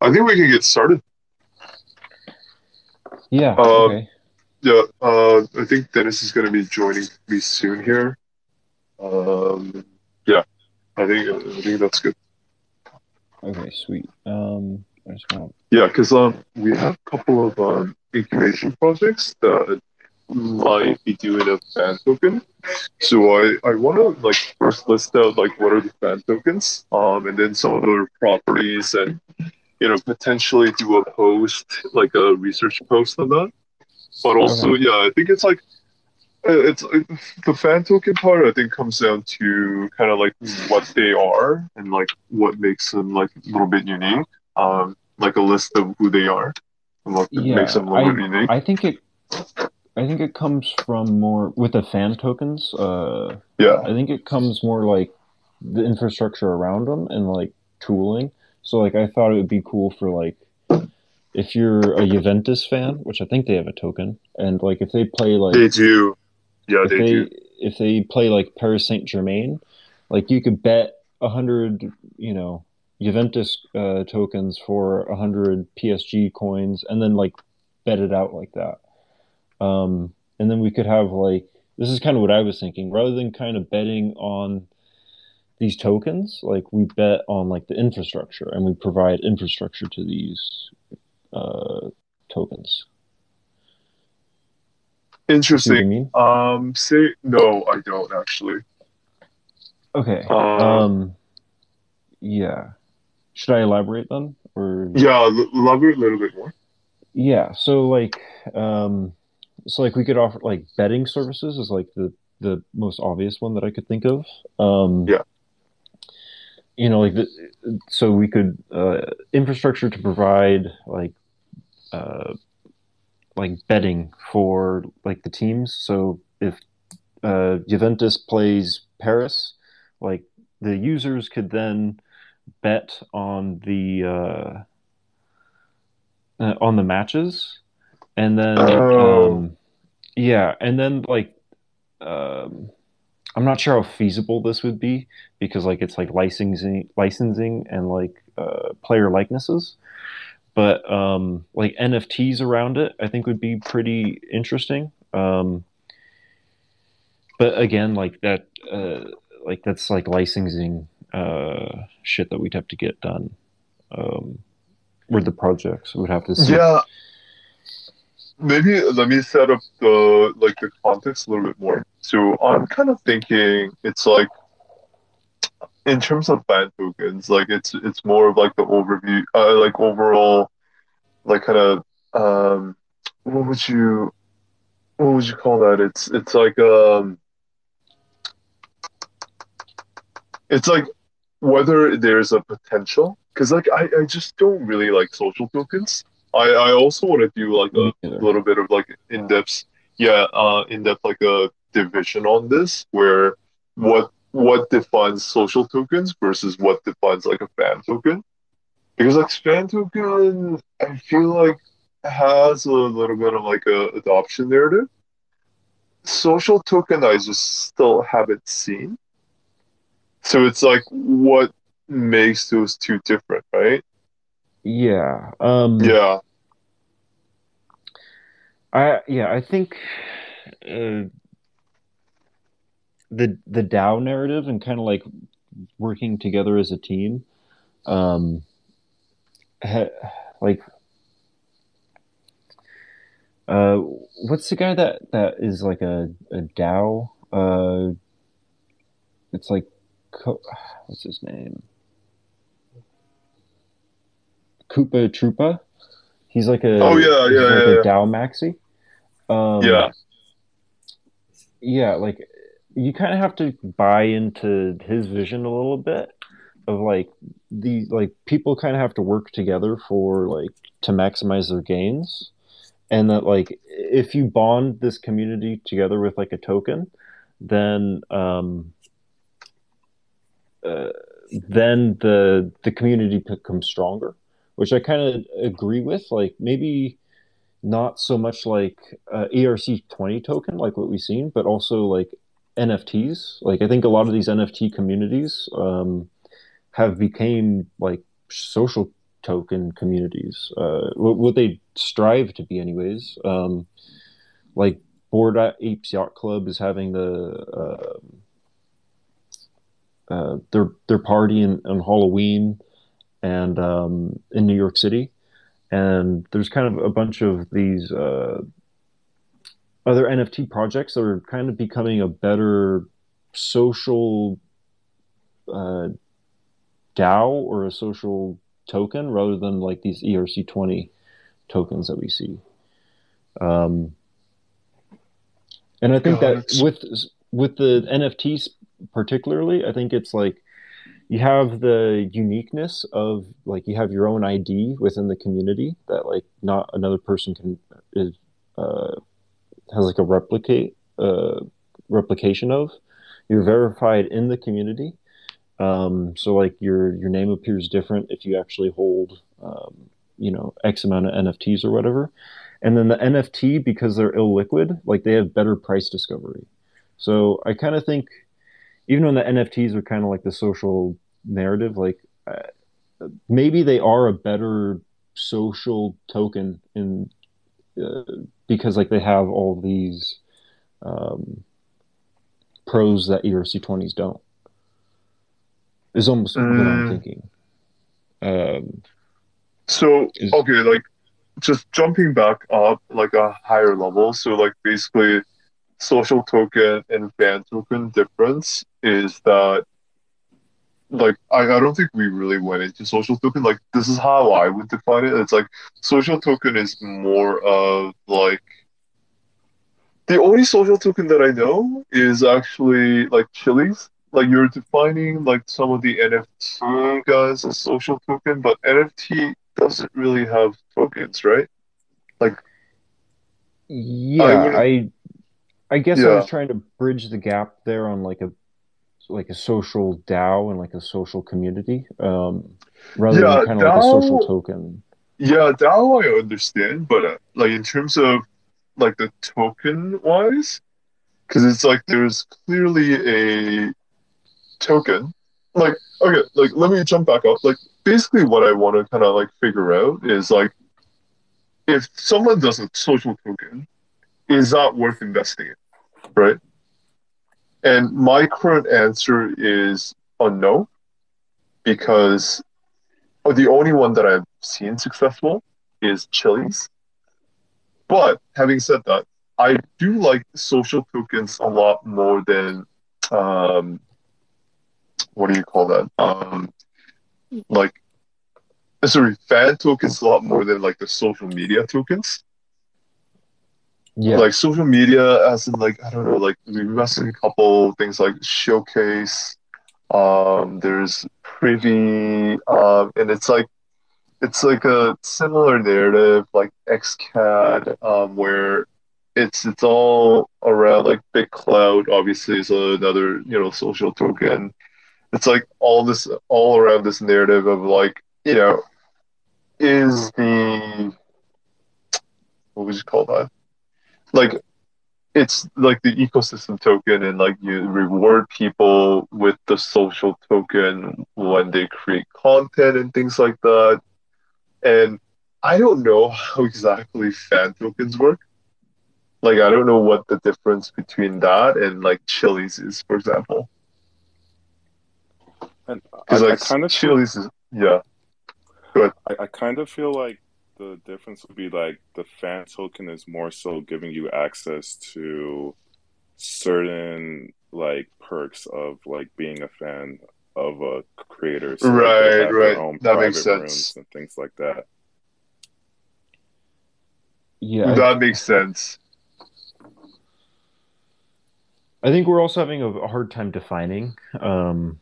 I think we can get started. Yeah. Uh, Okay. Yeah, uh, I think Dennis is going to be joining me soon here. Um, yeah, I think I think that's good. Okay. Sweet. Um, want. Yeah, because um, we have a couple of um, incubation projects that might be doing a fan token. So I, I want to like first list out like what are the fan tokens, um, and then some of their properties, and you know potentially do a post like a research post on that. But also, yeah, I think it's like uh, it's the fan token part. I think comes down to kind of like what they are and like what makes them like a little bit unique. Um, like a list of who they are and what Yeah. makes them a little bit unique. I, I think it. I think it comes from more with the fan tokens. Uh, yeah, I think it comes more like the infrastructure around them and like tooling. So like I thought it would be cool for like if you're a Juventus fan, which I think they have a token, and like if they play like they do. Yeah, if they, they do. if they play like Paris Saint Germain, like you could bet a hundred, you know, Juventus uh, tokens for a hundred PSG coins, and then like bet it out like that. Um, and then we could have like this is kind of what I was thinking. Rather than kind of betting on these tokens, like we bet on like the infrastructure, and we provide infrastructure to these uh, tokens. See what I Interesting. mean? Um, say no, I don't actually. Okay. Um, Um, yeah. Should I elaborate then? Or yeah, elaborate a little bit more. yeah, so like um so like we could offer like betting services is like the the most obvious one that I could think of. Um Yeah. You know, like the so we could uh infrastructure to provide like uh like betting for like the teams. So if uh Juventus plays Paris, like the users could then bet on the uh, uh, on the matches, and then Oh. um, yeah, and then like um, I'm not sure how feasible this would be because like it's like licensing licensing and like uh, player likenesses, but um, like NFTs around it, I think would be pretty interesting. Um, but again, like that, uh, like that's like licensing uh, shit that we'd have to get done. Um, with the projects, we'd have to see. Yeah, maybe let me set up the like the context a little bit more. So I'm kind of thinking it's like in terms of fan tokens, like it's it's more of like the overview, uh, like overall, like kind of um, what would you what would you call that? It's it's like um, it's like whether there's a potential because like I, I just don't really like social tokens. I, I also want to do like a neither. little bit of like in depth, yeah, uh, in depth like a division on this where what what defines social tokens versus what defines like a fan token. Because like fan token, I feel like has a little bit of like a adoption narrative. Social token, I just still haven't seen. So it's like what makes those two different, right? Yeah. Um, Yeah. I yeah. I think uh, the the DAO narrative and kind of like working together as a team. Um, ha, like, uh, what's the guy that that is like a a DAO? Uh, it's like, what's his name? Coopahtroopa. He's like a Oh, yeah, yeah, like yeah, a yeah. DAO maxi. Um, Yeah. yeah, like you kind of have to buy into his vision a little bit of like the like people kind of have to work together for like to maximize their gains and that like if you bond this community together with like a token then um uh, then the the community becomes stronger which i kind of agree with like maybe not so much like uh, ERC20 token, like what we've seen, but also like NFTs. Like I think a lot of these NFT communities um, have became like social token communities. Uh, what, what they strive to be, anyways. Um, like Bored Apes Yacht Club is having the uh, uh, their their party in, on Halloween and um, in New York City, and there's kind of a bunch of these uh, other NFT projects that are kind of becoming a better social uh, DAO or a social token rather than like these ERC20 tokens that we see. Um, and I think that with with the NFTs particularly, I think it's like you have the uniqueness of like you have your own ID within the community that like not another person can is uh, has like a replicate uh, replication of. You're verified in the community, um, so like your your name appears different if you actually hold um, you know X amount of NFTs or whatever. And then the NFT because they're illiquid, like they have better price discovery. So I kind of think even when the NFTs are kind of like the social narrative, like uh, maybe they are a better social token in uh, because like they have all these um, pros that ERC20s don't. Is almost what I'm mm. thinking. Um, so is, okay, like just jumping back up like a higher level. So like basically, social token and fan token difference is that like I, I don't think we really went into social token. Like this is how I would define it. It's like social token is more of like the only social token that I know is actually like Chiliz. Like you're defining like some of the NFT guys as social token, but NFT doesn't really have tokens, right? Like Yeah, I I, I guess yeah. I was trying to bridge the gap there on like a like a social DAO and like a social community, um, rather yeah, than kind of DAO, like a social token. Yeah, DAO I understand, but uh, like in terms of like the token wise, because it's like there's clearly a token. Like okay, like let me jump back up. Like basically, what I want to kind of like figure out is like if someone does a social token, is that worth investing in, right? And my current answer is unknown because the only one that I've seen successful is Chiliz. But having said that, I do like social tokens a lot more than um, what do you call that? Um, like sorry, fan tokens a lot more than like the social media tokens. Yeah. Like social media, as in like I don't know, like we invested in a couple things like Showcase. Um, there's Privy, um, and it's like it's like a similar narrative like XCAD, um, where it's it's all around like BitClout. Obviously, is another you know social token. It's like all this all around this narrative of like you know is the what would you call that? Like it's like the ecosystem token and like you reward people with the social token when they create content and things like that. And i don't know how exactly fan tokens work. Like i don't know what the difference between that and like Chiliz is for example. And I, like I kind of Chiliz is yeah. I, I kind of feel like the difference would be like the fan token is more so giving you access to certain like perks of like being a fan of a creator. So right, like right. That makes sense. And things like that. Yeah, that makes sense. I think we're also having a hard time defining um,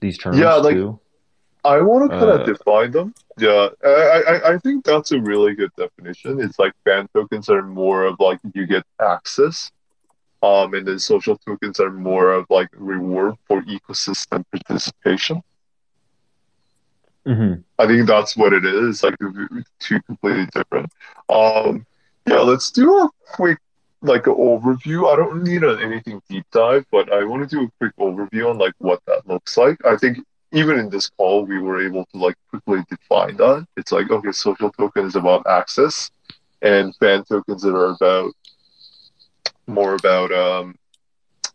these terms yeah, like, too. I want to kind of uh, define them. Yeah, I, I I think that's a really good definition. It's like fan tokens are more of like you get access, um, and then social tokens are more of like reward for ecosystem participation. Mm-hmm. I think that's what it is. Like two completely different. Um, yeah, let's do a quick like an overview. I don't need anything deep dive, but I want to do a quick overview on like what that looks like. I think even in this call, we were able to like quickly define that. It's like, okay, social token is about access, and fan tokens that are about more about um,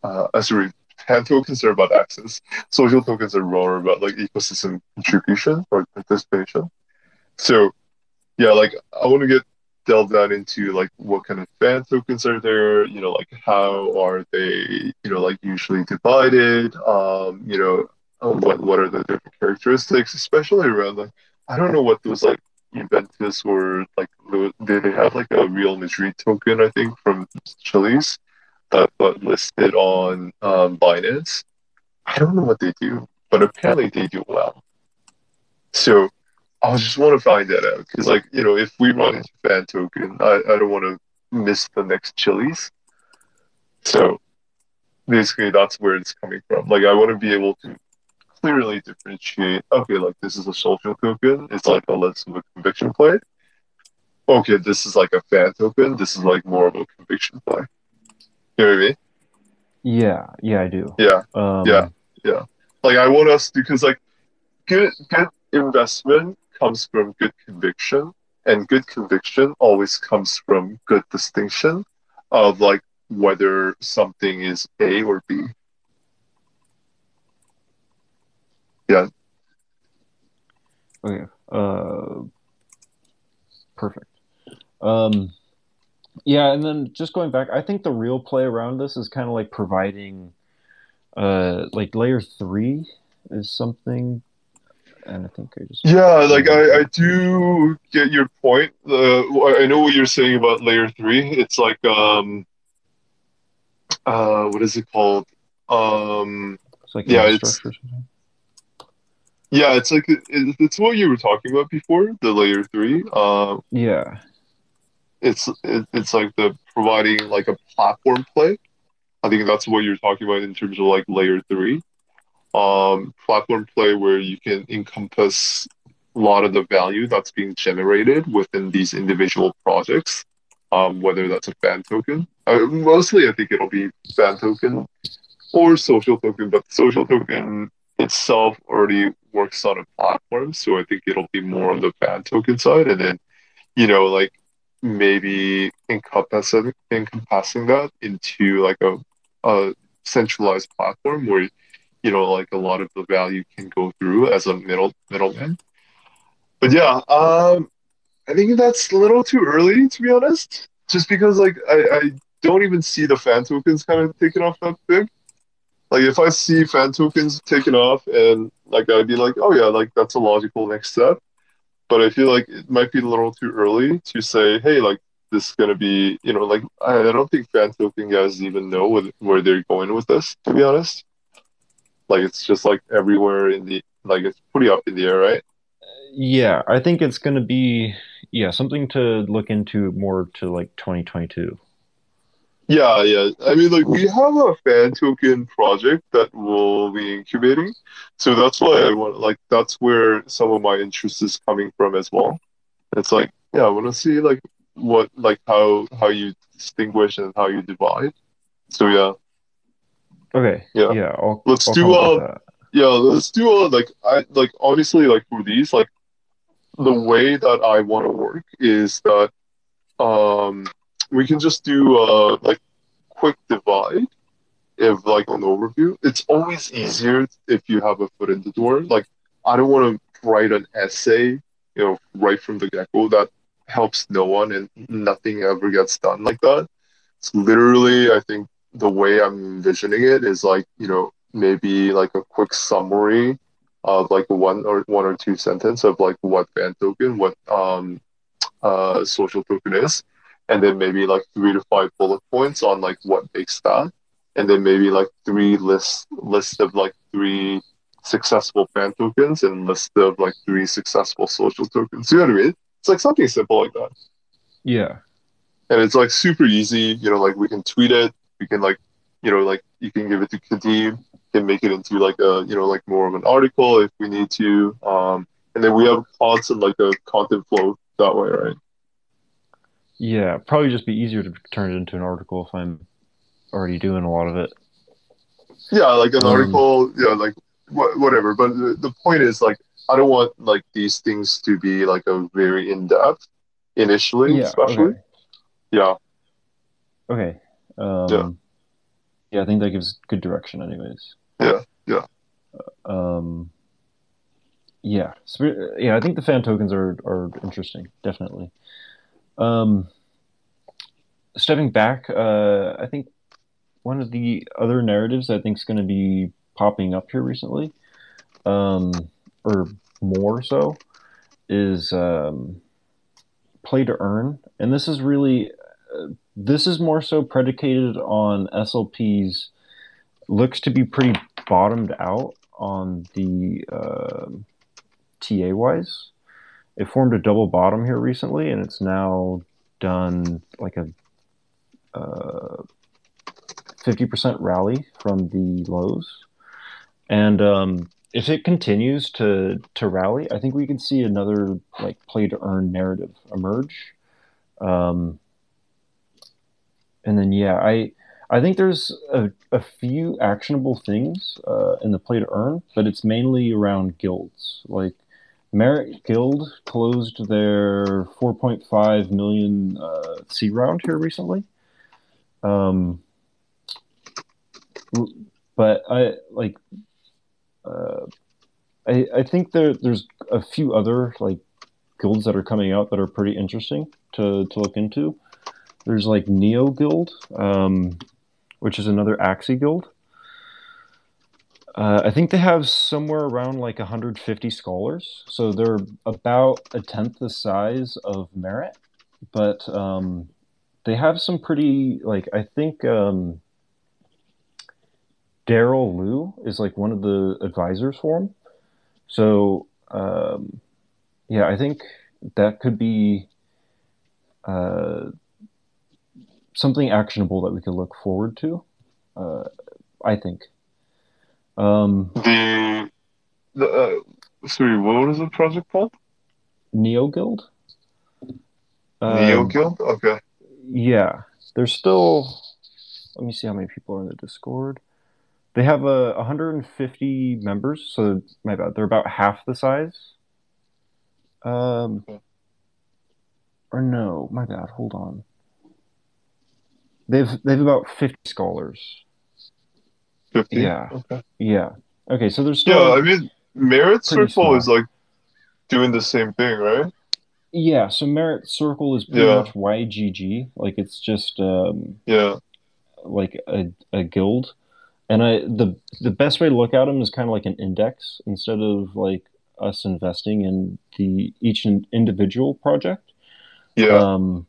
uh, uh, sorry, fan tokens are about access. Social tokens are more about like ecosystem contribution or participation. So, yeah, like I want to get delve down into like what kind of fan tokens are there you know like how are they you know like usually divided um you know what what are the different characteristics especially around like i don't know what those like Juventus or like they have like a Real Madrid token I think from Chiliz that got listed on um, Binance. I don't know what they do, but apparently they do well. So I just want to find that out because, like, you know, if we run into fan token, I, I don't want to miss the next Chiliz. So basically, that's where it's coming from. Like, I want to be able to clearly differentiate. Okay, like this is a social token. It's like a less of a conviction play. Okay, this is like a fan token. This is like more of a conviction play. You know what I mean? Yeah, yeah, I do. Yeah, Um, yeah, yeah. Like I want us because like good good investment comes from good conviction, and good conviction always comes from good distinction of like whether something is A or B. Yeah. Okay. Uh, perfect. Um, yeah, and then just going back, I think the real play around this is kind of like providing, uh, like layer three is something, and I think I just Yeah, like I, I do get your point. Uh, I know what you're saying about layer three. It's like um uh what is it called? Um it's like yeah, something. Yeah, it's like it's what you were talking about before, the layer three. Um Yeah, it's it's like the providing like a platform play. I think that's what you're talking about in terms of like layer three. Um, platform play where you can encompass a lot of the value that's being generated within these individual projects. Um, whether that's a fan token, uh, mostly I think it'll be fan token or social token, but social token itself already works on a platform, so I think it'll be more on the fan token side, and then you know like maybe encompassing encompassing that into like a, a centralized platform where you know like a lot of the value can go through as a middle middleman. But yeah, um, I think that's a little too early to be honest. Just because like I, I don't even see the fan tokens kind of taking off that big. Like if I see fan tokens taking off and like I'd be like, oh yeah, like that's a logical next step but I feel like it might be a little too early to say, hey, like this is gonna be, you know, like I, I don't think fan token guys even know where they're going with this. To be honest, like it's just like everywhere in the like it's pretty up in the air, right? yeah. I think it's gonna be yeah something to look into more to like 2022. Yeah, yeah. I mean, like we have a fan token project that we'll be incubating, so that's why I want like that's where some of my interest is coming from as well. It's like, yeah, I want to see like what like how how you distinguish and how you divide. So yeah, Okay. Yeah. Yeah. I'll, Let's I'll do, uh, yeah. Let's do a like I like honestly like for these like the way that I want to work is that um we can just do uh like quick divide if like an overview. It's always easier if you have a foot in the door. Like I don't want to write an essay, you know, right from the get go. That helps no one and nothing ever gets done like that. It's literally, I think the way I'm envisioning it is like, you know, maybe like a quick summary of like one or one or two sentence of like what fan token, what um uh social token is, and then maybe like three to five bullet points on like what makes that, and then maybe like three list list of like three successful fan tokens and list of like three successful social tokens. You know what I mean? It's like something simple like that. Yeah. And it's like super easy, you know, like we can tweet it, we can like, you know, like you can give it to Kadeem, can make it into like a, you know, like more of an article if we need to. Um, and then we have constant like a content flow that way, right? Yeah. Probably just be easier to turn it into an article if I'm already doing a lot of it. Yeah, like an Um, article, yeah, like wha- whatever. But the, the point is, like, I don't want like these things to be like a very in depth initially, Yeah. especially. Okay. Yeah, Okay. Um, Yeah. yeah. I think that gives good direction, anyways. Yeah, yeah. Um, yeah. Yeah, I think the fan tokens are are interesting, definitely. Um, stepping back, uh, I think one of the other narratives I think is going to be popping up here recently, um, or more so, is um, play to earn, and this is really uh, this is more so predicated on SLP's looks to be pretty bottomed out on the um TA wise. It formed a double bottom here recently, and it's now done like a uh, 50% rally from the lows. And um, if it continues to to rally, I think we can see another like play to earn narrative emerge. Um, and then yeah, I I think there's a, a few actionable things uh, in the play to earn, but it's mainly around guilds. Like Merit Guild closed their 4.5 million uh, C round here recently. Um, but I like. Uh, I, I think there there's a few other like guilds that are coming out that are pretty interesting to, to look into. There's like Neo Guild, um, which is another Axie guild. Uh, I think they have somewhere around like 150 scholars, so they're about a tenth the size of Merit, but um, they have some pretty like I think um, Daryl Liu is like one of the advisors for them. So um, yeah, I think that could be uh, something actionable that we could look forward to. Uh, I think. Um, the the uh, sorry, what was the project called? Neo Guild. Neo Um, Guild. Okay. Yeah, there's still. Let me see how many people are in the Discord. They have a 150 members, so my bad. They're about half the size. Um, Okay. or no, my bad. Hold on. They've they've about 50 scholars. Fifty. Yeah. Okay. Yeah. Okay, so there's still. Yeah, I mean, Merit Circle small. is like doing the same thing, right? Yeah, so Merit Circle is pretty Yeah. much YGG. Like it's just um, Yeah. like a, a guild and i the the best way to look at them is kind of like an index instead of like us investing in the each in- individual project Yeah. um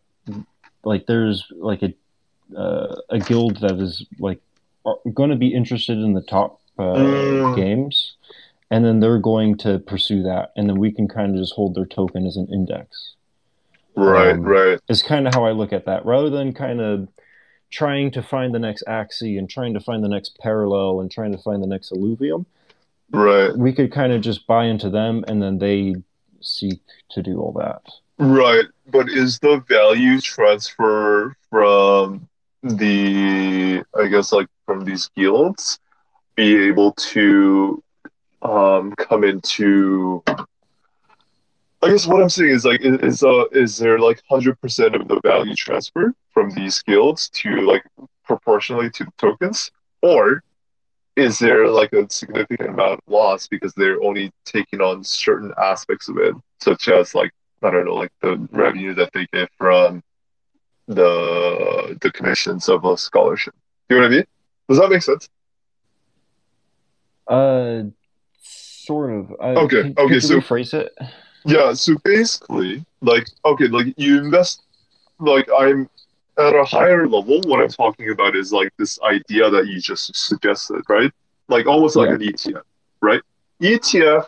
like there's like a uh, a guild that is like going to be interested in the top uh, Mm. games and then they're going to pursue that and then we can kind of just hold their token as an index right. um, right. is kind of how I look at that. Rather than kind of trying to find the next Axie and trying to find the next parallel and trying to find the next alluvium, Right. we could kind of just buy into them and then they seek to do all that. Right. But is the value transfer from the, I guess, like from these guilds, be able to um, come into? I guess what I'm saying is like, is uh, is there like hundred percent of the value transfer from these guilds to like proportionally to the tokens, or is there like a significant amount of loss because they're only taking on certain aspects of it, such as like I don't know, like the revenue that they get from the the commissions of a scholarship. Do You know what I mean? Does that make sense? Uh, sort of. I, Okay, Could, okay, Could so- you rephrase it? Yeah. So basically, like, okay, like you invest, like I'm at a higher level. What I'm talking about is like this idea that you just suggested, right? Like almost like Yeah. an ETF, right? ETF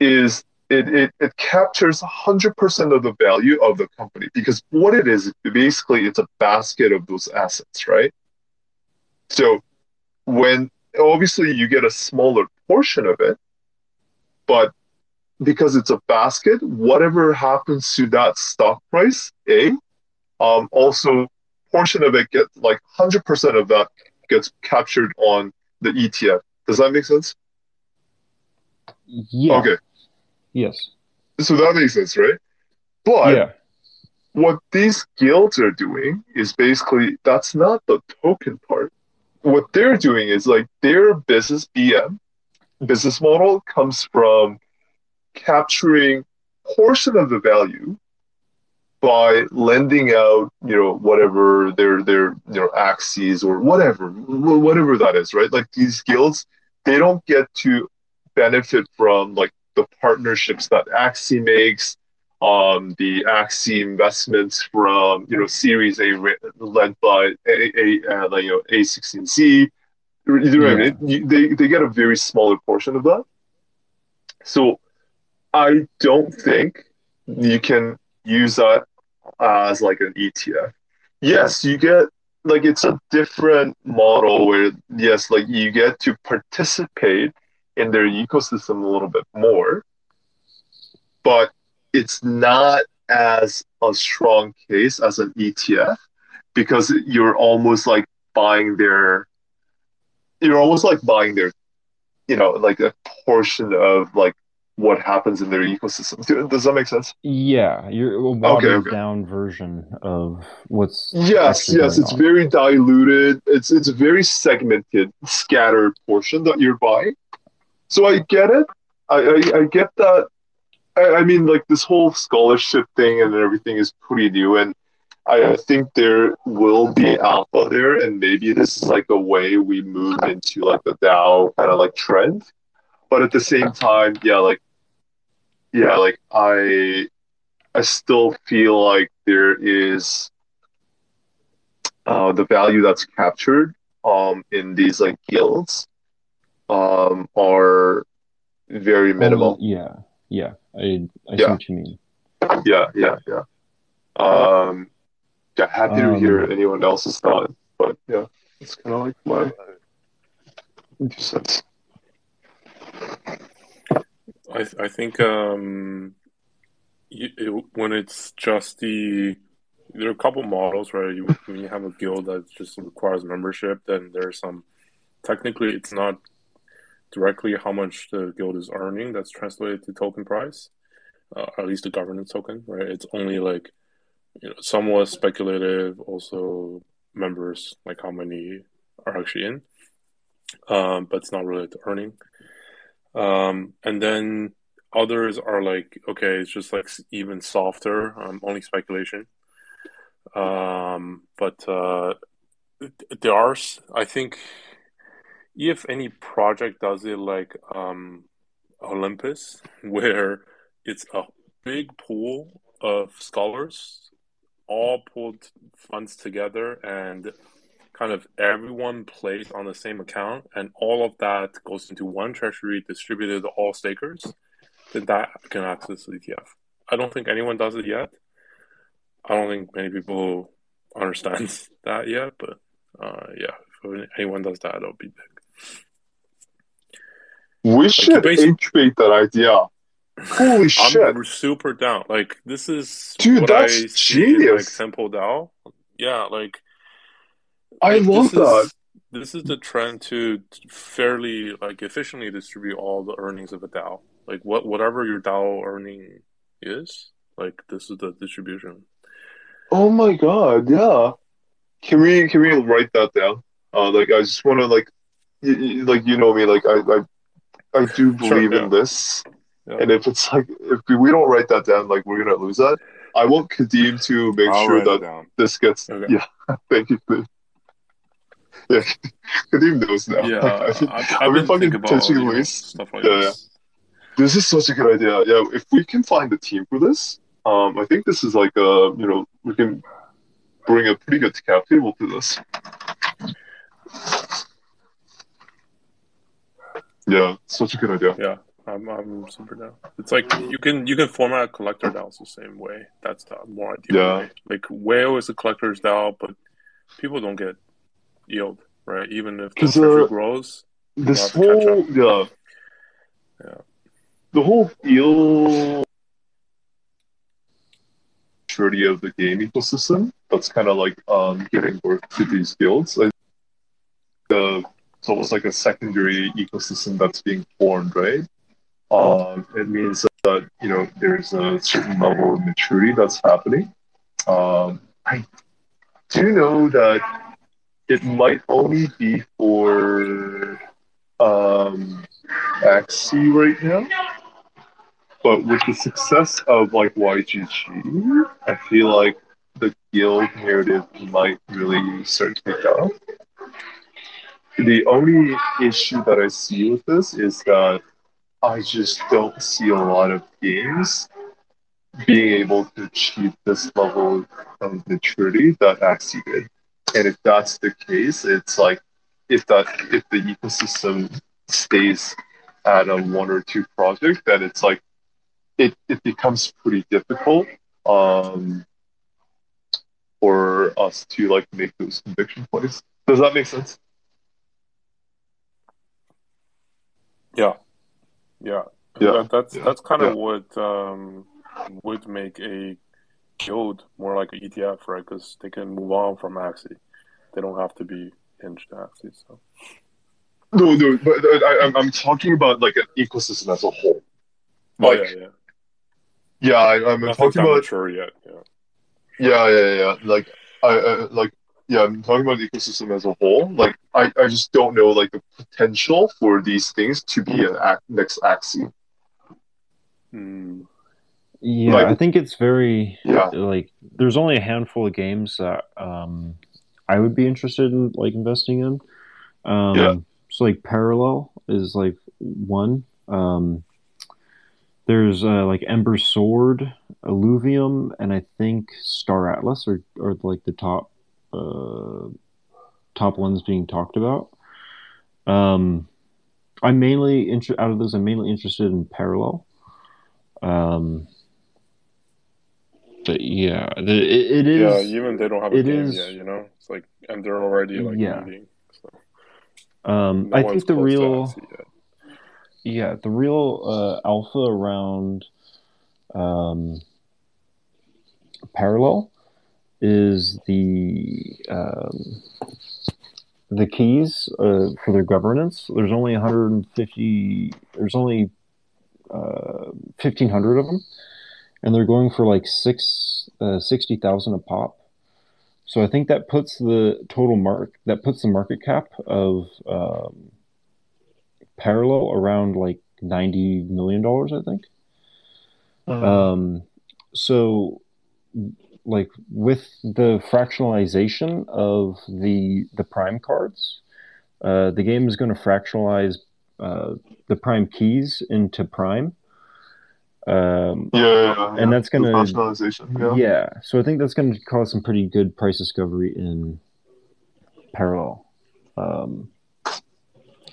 is it, it, it captures 100% of the value of the company because what it is basically it's a basket of those assets right? So when obviously you get a smaller portion of it but because it's a basket whatever happens to that stock price a um, also portion of it gets like 100% of that gets captured on the etf does that make sense? Yeah. Okay, Yes. so that makes sense, right? But yeah. what these guilds are doing is basically that's not the token part. What they're doing is like their business BM business model comes from capturing portion of the value by lending out, you know, whatever their their you know Axies or whatever whatever that is, right? Like these guilds, they don't get to benefit from like the partnerships that Axie makes, um, the Axie investments from you know Series A led by A, A uh, like, you know A16Z. You know what I Yeah. They they get a very smaller portion of that. So I don't think you can use that as like an ETF. Yes, you get like it's a different model where yes, like you get to participate in their ecosystem a little bit more, but it's not as a strong case as an ETF because you're almost like buying their you're almost like buying their you know like a portion of like what happens in their ecosystem. Does that make sense? Yeah. You're a watered okay. down version of what's Yes, yes, it's on. very diluted. It's it's a very segmented, scattered portion that you're buying. So I get it. I I, I get that. I, I mean, like this whole scholarship thing and everything is pretty new, and I, I think there will be alpha there, and maybe this is like a way we move into like the DAO kind of like trend. But at the same time, yeah, like yeah, like I I still feel like there is uh, the value that's captured um, in these like guilds um, are very minimal. Yeah. Yeah. I I see Yeah. what you mean. Yeah, yeah, yeah. Um, yeah, happy to Um, hear anyone else's thought, but yeah, it's kind of like my two cents. I th- I think um, you, it, when it's just the there are a couple models where you when you have a guild that just requires membership, then there's some technically it's not directly how much the guild is earning that's translated to token price, uh, at least the governance token, right? It's only like you know somewhat speculative. Also, members like how many are actually in, um, but it's not related to earning. Um, and then others are like, okay, it's just like even softer, um, only speculation. Um, but uh, there are, i think, if any project does it like um, Olympus, where it's a big pool of scholars, all pulled funds together, and kind of everyone plays on the same account, and all of that goes into one treasury distributed to all stakers, then that can access the ETF. I don't think anyone does it yet. I don't think many people understand that yet, but uh, yeah, if anyone does that, it'll be big. We should incubate that idea. Holy shit! I'm super down. Like this is Dude, what that's I see in, like genius. Temple DAO. Yeah, like I like, love this that. Is, this is the trend to fairly like efficiently distribute all the earnings of a DAO. Like what whatever your DAO earning is, like this is the distribution. Oh my god, yeah. Can we can we write that down? Uh, like I just want to like, y- y- like you know me, like I I, I do Sure, believe yeah. in this, Yeah. and if it's like if we don't write that down, like we're gonna lose that. I want Kadeem to make I'll sure that this gets. Okay. Yeah, thank you. Yeah, Kadeem knows now. Yeah, I I've, I've been fucking touching you know, stuff like Yeah, this. This is such a good idea. Yeah, if we can find a team for this, um, I think this is like a you know we can bring a pretty good cap table to this. Yeah, such a good idea. Yeah, I'm, I'm super down. It's like you can you can format a collector DAOs the same way. That's the more ideal Yeah. way. Like whale is a collector's DAO, but people don't get yield, right? Even if the treasury uh, grows, This We'll have to whole yeah, Yeah. the whole feel maturity of the game ecosystem that's kind of like um giving birth to these guilds. Like, it's almost like a secondary ecosystem that's being formed, right? Um, it means that you know there's a certain level of maturity that's happening. Um, I do know that it might only be for um, Axie right now, but with the success of like YGG, I feel like the guild narrative might really start to pick up. The only issue that I see with this is that I just don't see a lot of games being able to achieve this level of maturity that Axie did. And if that's the case, it's like if that if the ecosystem stays at a one or two project, then it's like it, it becomes pretty difficult um, for us to like make those conviction plays. Does that make sense? Yeah, yeah, Yeah, That, that's yeah, that's kind of yeah. what um, would make a guild more like an ETF, right? Because they can move on from Axie. They don't have to be hinged to Axie. So No, no, but I, I'm I'm talking about like an ecosystem as a whole. oh Like, yeah, yeah. yeah, I, I'm Nothing's talking about mature yet. Yeah. Yeah, yeah, yeah. Like I, I like yeah, I'm talking about the ecosystem as a whole. Like I, I just don't know like the potential for these things to be an ac next Axie. Mm. Yeah, Like- I think it's very Yeah. like there's only a handful of games that um, I would be interested in like investing in. Um, Yeah. So like Parallel is like one. Um, there's uh, like Ember Sword, Alluvium, and I think Star Atlas are are like the top uh, top ones being talked about. Um, I'm mainly inter- out of those. I'm mainly interested in Parallel. Um, but yeah, the, it, it Yeah, even they don't have a it game is- yet, you know. It's like, and they're already like Yeah. meeting. So um, no I think the real, yeah, the real uh, alpha around um, Parallel is the um, the keys uh, for their governance. There's only 150. There's only uh, 1,500 of them, and they're going for like six uh, 60,000 a pop. So I think that puts the total mark that puts the market cap of um, Parallel around like 90 million dollars. I think. Um, so, like with the fractionalization of the the prime cards, uh, the game is going to fractionalize uh, the prime keys into prime. Um, yeah, yeah, yeah, and that's gonna- personalization. Yeah. yeah. so I think that's going to cause some pretty good price discovery in parallel. Um,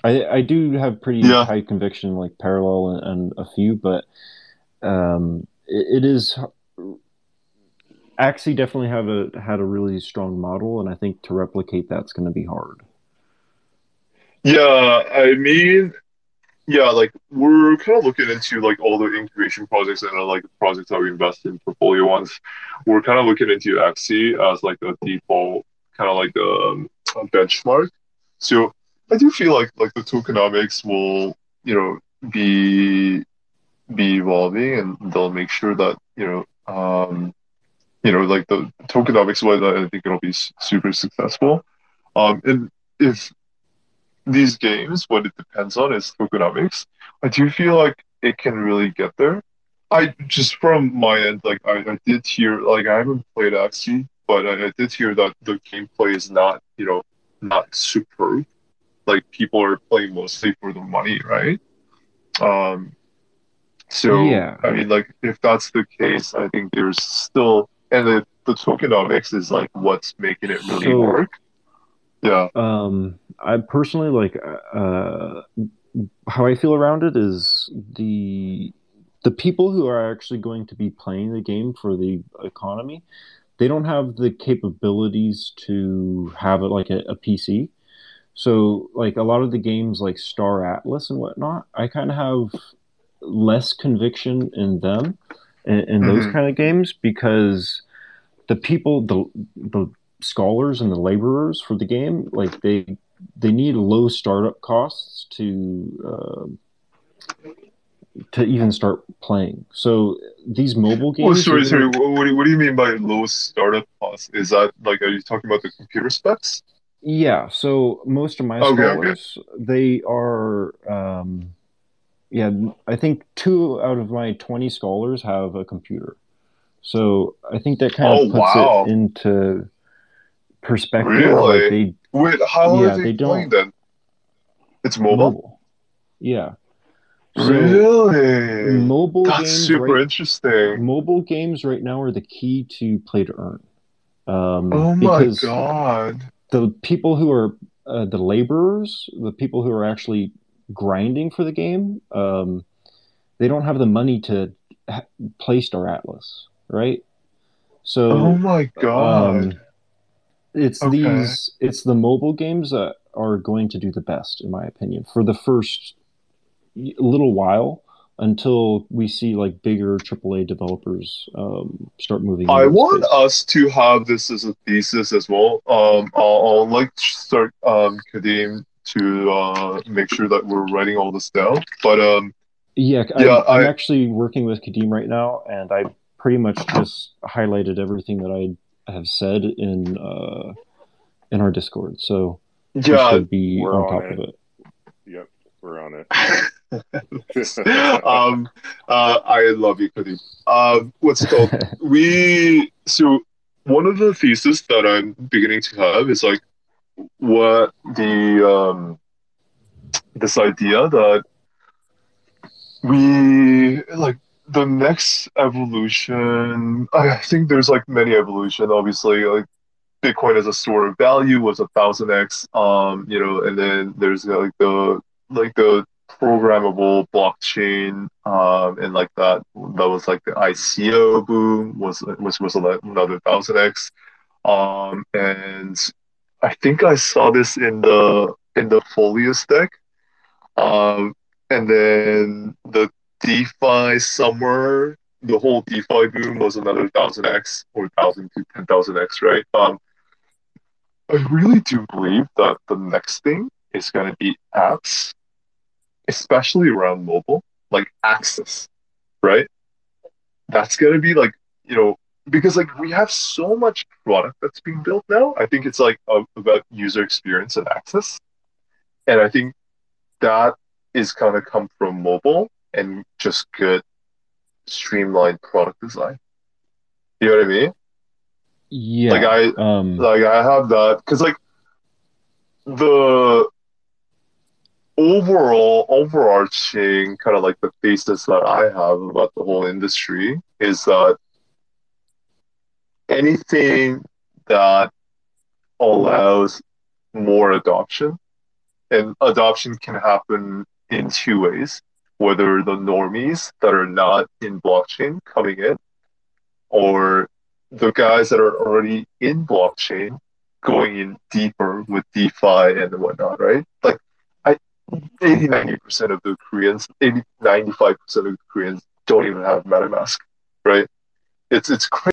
I I do have pretty Yeah. high conviction like parallel and, and a few, but um, it, it is. Axie definitely have a had a really strong model, and I think to replicate that's going to be hard. Yeah, I mean, yeah, like we're kind of looking into like all the incubation projects and uh, like projects that we invest in portfolio ones. We're kind of looking into Axie as like a default kind of like um, a benchmark. So I do feel like like the tokenomics will you know be be evolving and they'll make sure that you know um you know like the tokenomics wise I think it'll be super successful. Um, and if these games, what it depends on is tokenomics. I do feel like it can really get there. I just from my end, like I, I did hear, like I haven't played Axie, but I, I did hear that the gameplay is not, you know, not superb. Like people are playing mostly for the money, right? Um, so Yeah. I mean, like if that's the case, I think there's still, and the the tokenomics is like what's making it really So- work. Yeah. Um, I personally like uh, how I feel around it is the the people who are actually going to be playing the game for the economy. They don't have the capabilities to have it like a, a PC. So, like a lot of the games, like Star Atlas and whatnot, I kind of have less conviction in them in, in those kind of games because the people, the the scholars and the laborers for the game, like they they need low startup costs to uh, to even start playing. So these mobile Oh, games. sorry, sorry. gonna- What, what, do, what do you mean by low startup costs? Is that like, are you talking about the computer specs? Yeah, so most of my Okay, okay. scholars, they are, um, yeah, I think two out of my 20 scholars have a computer. So I think that kind of Oh, puts wow. it into perspective. Really? Like they Wait, how Yeah, are they, they playing then? It's mobile. mobile. Yeah. So really? mobile That's games super right, interesting. mobile games right now are the key to play to earn. Um, Oh my god. the people who are uh, the laborers, the people who are actually grinding for the game, um, they don't have the money to ha- play Star Atlas, right? So Oh my god. um, it's Okay. these, it's the mobile games that are going to do the best, in my opinion, for the first little while until we see like bigger AAA developers um, start moving. I want us to have this as a thesis as well. Um, I'll, I'll like start um, Kadeem to uh, make sure that we're writing all this down. But um, Yeah, Yeah, I'm, I'm I- actually working with Kadeem right now, and I pretty much just highlighted everything that I have said in uh, in our Discord. So we yeah, should be we're on on top it. of it. Yep, we're on it. um, uh, I love you, Kadeem. Um, what's it called? we so one of the theses that I'm beginning to have is like what the um this idea that we like the next evolution I think there's like many evolution obviously like Bitcoin as a store of value was a thousand X um you know and then there's like the like the programmable blockchain um and like that that was like the ICO boom was which was another thousand X um and I think I saw this in the in the Folius deck um and then the DeFi somewhere the whole DeFi boom was another thousand X or thousand to ten thousand X right um I really do believe that the next thing is going to be apps especially around mobile, like access, right? That's gonna be like, you know, because like we have so much product that's being built now. I think it's like uh, about user experience and access, and I think that is gonna come from mobile and just good streamlined product design. You know what I mean? Yeah. Like I um, like I have that because like the overall overarching kind of like the thesis that I have about the whole industry is that anything that allows more adoption and adoption can happen in two ways whether the normies that are not in blockchain coming in or the guys that are already in blockchain going in deeper with DeFi and whatnot, right? Like I 80 90% of the Koreans, 80 95% of the Koreans don't even have MetaMask, right? It's it's crazy.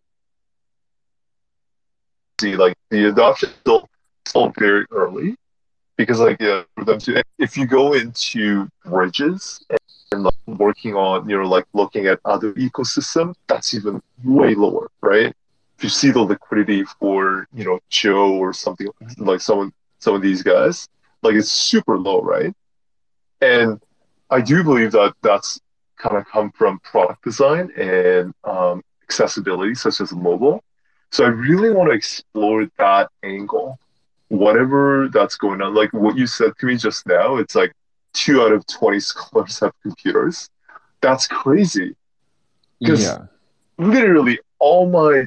Like the adoption still still very early because like yeah, for them to if you go into bridges and, and like working on you know like looking at other ecosystem, that's even way lower, right? If you see the liquidity for you know Joe or something like someone some of these guys, like it's super low, right? And I do believe that that's kind of come from product design and um, accessibility, such as mobile. So I really want to explore that angle, whatever that's going on. Like what you said to me just now, it's like two out of 20 scholars have computers. That's crazy. 'Cause- yeah. Literally all my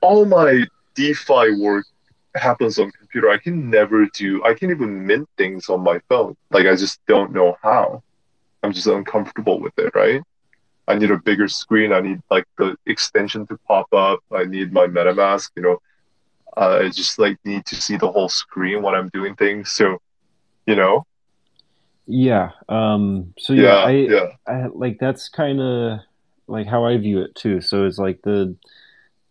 all my DeFi work happens on computer. I can never do I can't even mint things on my phone. Like I just don't know how. I'm just uncomfortable with it, right? I need a bigger screen. I need like the extension to pop up. I need my MetaMask, you know. Uh, I just like need to see the whole screen when I'm doing things. So, you know, Yeah. Um, so yeah, yeah, I, yeah. I like that's kind of like how I view it too. So it's like the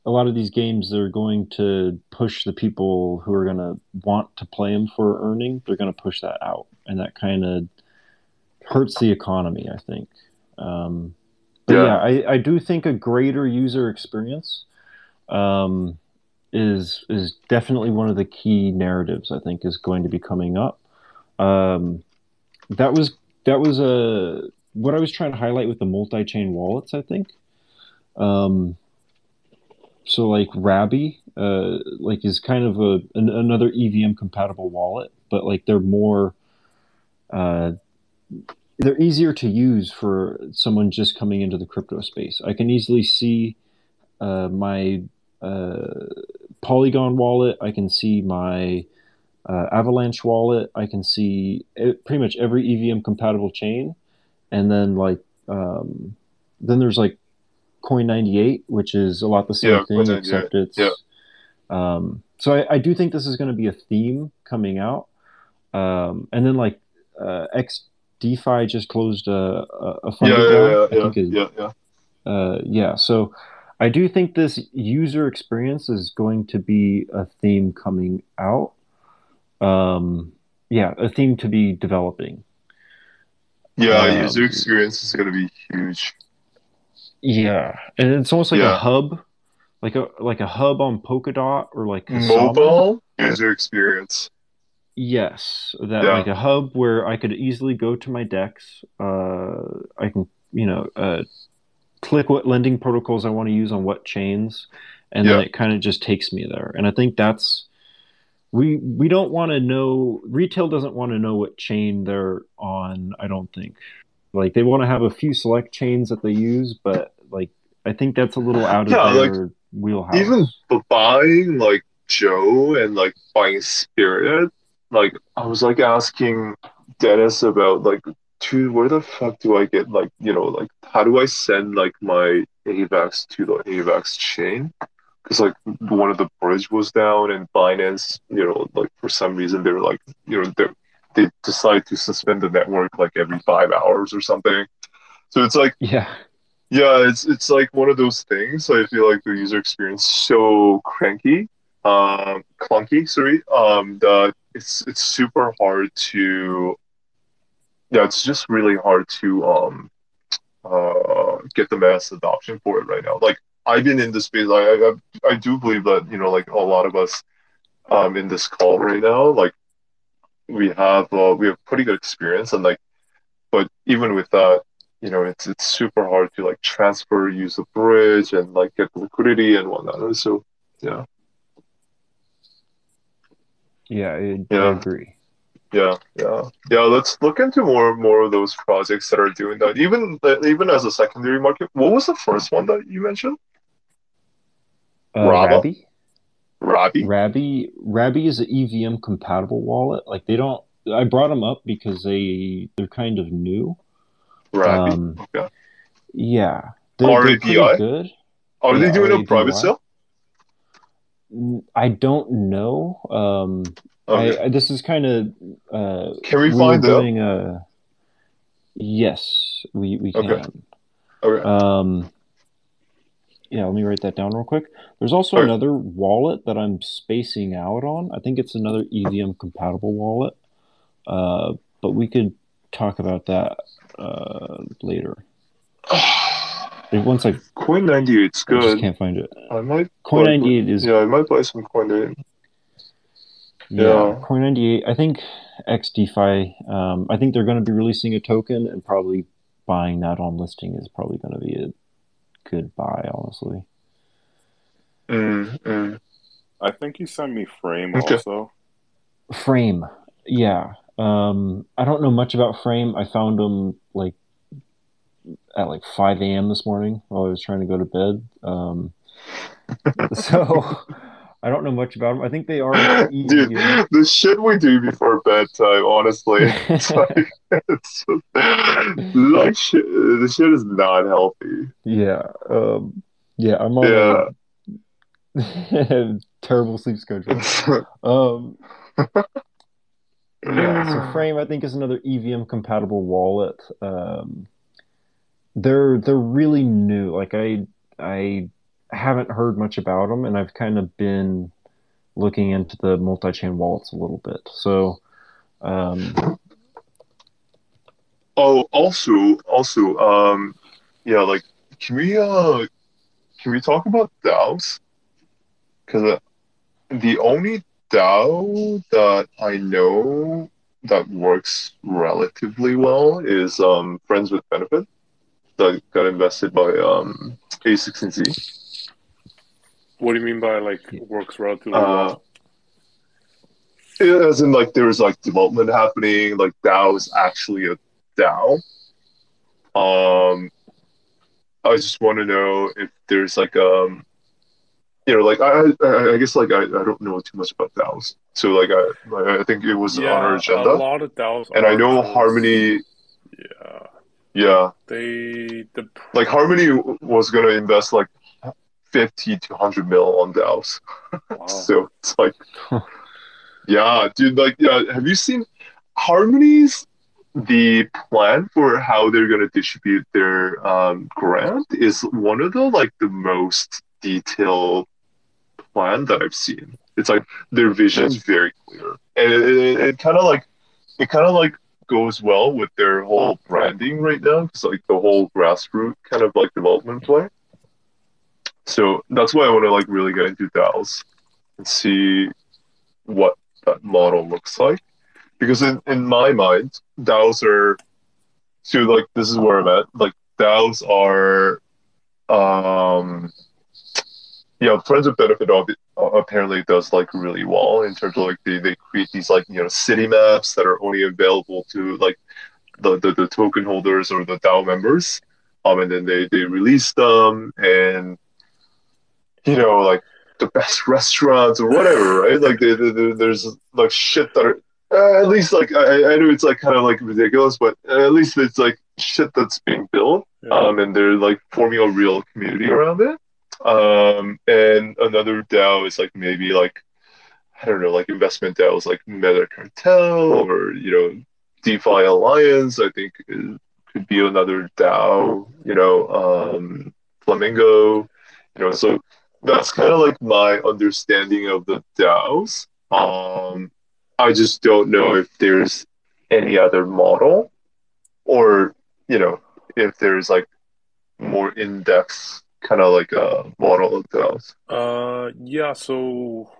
a lot of these games are going to push the people who are going to want to play them for earning. They're going to push that out, and that kind of hurts the economy. I think. Um, but yeah, Yeah. I, I do think a greater user experience um, is is definitely one of the key narratives. I think is going to be coming up. Um, that was that was a what I was trying to highlight with the multi-chain wallets. I think. Um, so like Rabby, uh, like is kind of a an, another EVM compatible wallet, but like they're more, uh, they're easier to use for someone just coming into the crypto space. I can easily see uh, my uh, Polygon wallet. I can see my uh, Avalanche wallet. I can see e- pretty much every EVM compatible chain, and then like um, then there's like Coin ninety eight, which is a lot the same Yeah, thing, except it's yeah. um, so I, I do think this is going to be a theme coming out, um, and then like uh, X DeFi just closed a a, a Yeah, yeah, yeah, yeah, yeah, yeah. uh, yeah, so I do think this user experience is going to be a theme coming out. Um, yeah, a theme to be developing. Yeah, Um, user experience is going to be huge. Yeah, and it's almost like a hub, like a like a hub on Polkadot or like Kusama. Mobile user experience. Yes, that Yeah. like a hub where I could easily go to my decks. Uh, I can, you know, uh, click what lending protocols I want to use on what chains, and then it kind of just takes me there. And I think that's we we don't want to know. Retail doesn't want to know what chain they're on. I don't think. Like they want to have a few select chains that they use, but like I think that's a little out of Yeah, like, their wheelhouse. Even buying like Joe and like buying Spirit, like I was like asking Dennis about like, dude, where the fuck do I get like, you know, like how do I send like my AVAX to the AVAX chain? Because like one of the bridge was down and Binance, you know, like for some reason they were like, you know, they they decide to suspend the network like every five hours or something. So it's like yeah, yeah, it's it's like one of those things. I feel like the user experience so cranky, um, clunky. Sorry, um, that it's it's super hard to. Yeah, it's just really hard to um, uh, get the mass adoption for it right now. Like I've been in this space. I I, I do believe that you know like a lot of us, um, in this call right now, like we have uh, we have pretty good experience and like, but even with that you know it's it's super hard to like transfer use the bridge and like get liquidity and whatnot so yeah yeah, I, I Yeah. agree. yeah yeah yeah let's look into more more of those projects that are doing that even even as a secondary market what was the first one that you mentioned Uh, Raba? Rabby? Rabby Rabby Rabby is an EVM compatible wallet. Like they don't. I brought them up because they they're kind of new. Rabby Um, okay yeah, they're, they're good. are they doing a private sale I don't know. Um, okay. I, I this is kind of uh, can we we find out a. Yes, we we can. Okay. okay Um, yeah, let me write that down real quick. There's also another wallet that I'm spacing out on. I think it's another EVM compatible wallet. Uh, but we could talk about that uh, later. If- Once I, coin 98 is good. I just can't find it. i might Coin 98 is yeah i might buy some coin 98 yeah, yeah. Coin 98. I think XDeFi. Um, I think they're going to be releasing a token, and probably buying that on listing is probably going to be a good buy. Honestly. mm, mm. I think you sent me Frame Okay. also. Frame, yeah. Um, I don't know much about Frame. I found them like at like 5 a.m. this morning while I was trying to go to bed. Um, so I don't know much about them. I think they are Dude, the shit we do before bedtime, honestly, it's like, it's like shit, the shit is not healthy. yeah, um, yeah. I'm on Yeah. a terrible sleep schedule. Um, yeah, so Frame I think is another EVM compatible wallet. Um, they're they're really new. Like I I haven't heard much about them, and I've kind of been looking into the multi-chain wallets a little bit. So, um, Oh, also, also, um, yeah, like, can we uh, can we talk about DAOs? Because uh, the only DAO that I know that works relatively well is um Friends with Benefit that got invested by um A16Z. What do you mean by like works relatively Uh, well? Yeah, as in like there's like development happening, like DAO is actually a DAO. Um, I just want to know if there's like um, you know, like I I, I guess like I, I don't know too much about DAOs, so like I I think it was on our Yeah, a agenda, lot of DAOs and I know close. Harmony, Yeah, yeah, they the like Harmony was gonna invest like fifty to hundred mil on DAOs, wow. so it's like, yeah, dude, like yeah, have you seen Harmony's? the plan for how they're going to distribute their um, grant is one of the like the most detailed plan that I've seen. It's like their vision is very clear, and it, it, it kind of like it kind of like goes well with their whole branding right now. It's like the whole grassroots kind of like development play. So that's why I want to like really get into DAOs and see what that model looks like because in, in my mind DAOs are so like this is where I'm at like DAOs are um yeah friends with benefit of it apparently does like really well in terms of like they, they create these like you know city maps that are only available to like the, the, the token holders or the DAO members um and then they, they release them and you know like the best restaurants or whatever right like they, they, they- there's like shit that are uh, at least like I, I know it's like kind of like ridiculous, but at least it's like shit that's being built, Yeah. um, and they're like forming a real community around it. Um, and another DAO is like maybe like I don't know, like investment DAOs like Meta Cartel or you know DeFi Alliance. I think it could be another DAO. You know, um, Flamingo. You know, so that's kind of like my understanding of the DAOs. Um, I just don't know if there's any other model or, you know, if there's like more in depth kind of like a model of DAOs. Uh, yeah, so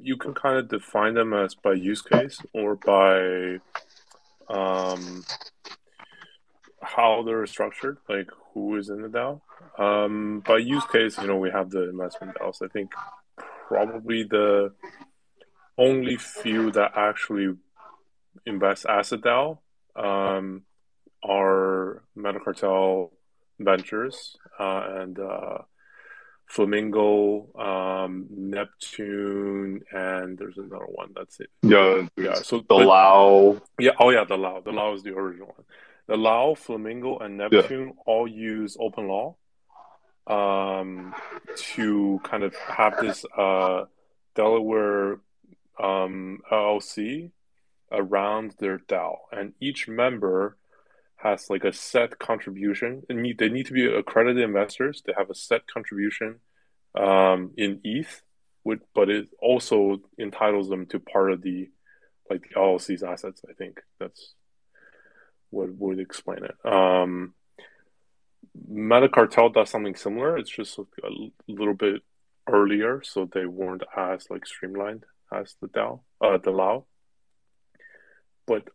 you can kind of define them as by use case or by um, how they're structured, like who is in the DAO. Um, by use case, you know, we have the investment DAOs. I think probably the only few that actually invest as a DAO um, are Metacartel Ventures uh, and uh, Flamingo, um, Neptune, and there's another one. That's it. Yeah, Yeah. So the Lao. yeah. Oh yeah, the Lao. The Lao is the original one. The Lao, Flamingo, and Neptune all use OpenLaw um, to kind of have this uh, Delaware um, LLC around their DAO, and each member has like a set contribution. They need, they need to be accredited investors. They have a set contribution um, in ETH, with, but it also entitles them to part of the like the LLC's assets. I think that's what would explain it. Um, Metacartel does something similar. It's just a little bit earlier, so they weren't as like streamlined as the DAO, uh, the Lao. But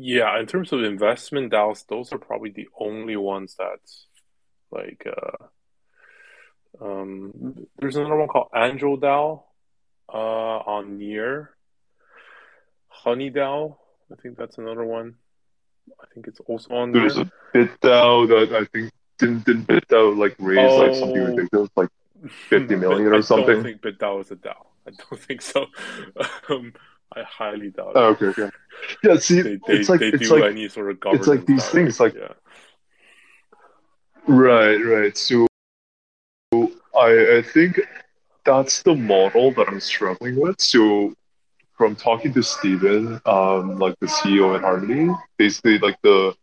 yeah, in terms of investment DAOs, those are probably the only ones that, like. Uh, um, there's another one called Angel DAO, uh, on Near. Honey DAO, I think that's another one. I think it's also on There's there. a BitDAO that I think didn't didn't BitDAO like raise like something Oh. ridiculous like 50 million or I something? don't think BitDAO is a DAO. I don't think so. Um, I highly doubt Oh, it. okay, okay. Yeah, see, They, they, it's like they it's do like any sort of it's like these things, like- yeah. Right, right. So I I think that's the model that I'm struggling with. So from talking to Stephen, um, like the CEO at Harmony, basically like the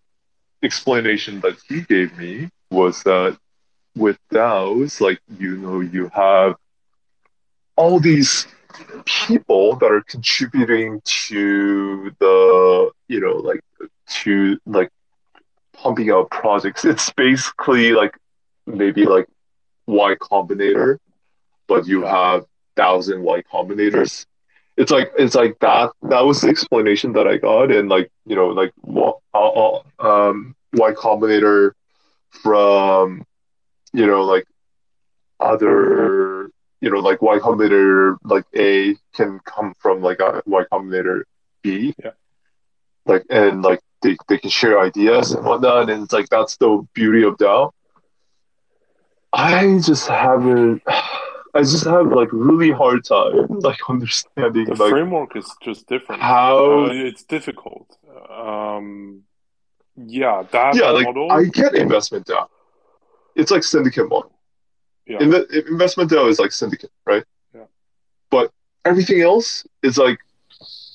explanation that he gave me was that with DAOs, like you know, you have all these people that are contributing to the you know like to like pumping out projects. It's basically like maybe like Y Combinator, but you have thousand Y Combinators. It's like it's like that. That was the explanation that I got, and like you know, like what uh, um, Y Combinator from you know like other you know like Y Combinator like A can come from like a Y Combinator B. Yeah. Like and like they, they can share ideas and whatnot, and it's like that's the beauty of DAO. I just haven't. I just have like really hard time like understanding The like framework is just different. how. Uh, it's difficult. Um, yeah, that yeah, like model. I get investment DAO. It's like syndicate model. Yeah. Inve- investment DAO is like syndicate, right? Yeah. But everything else is like,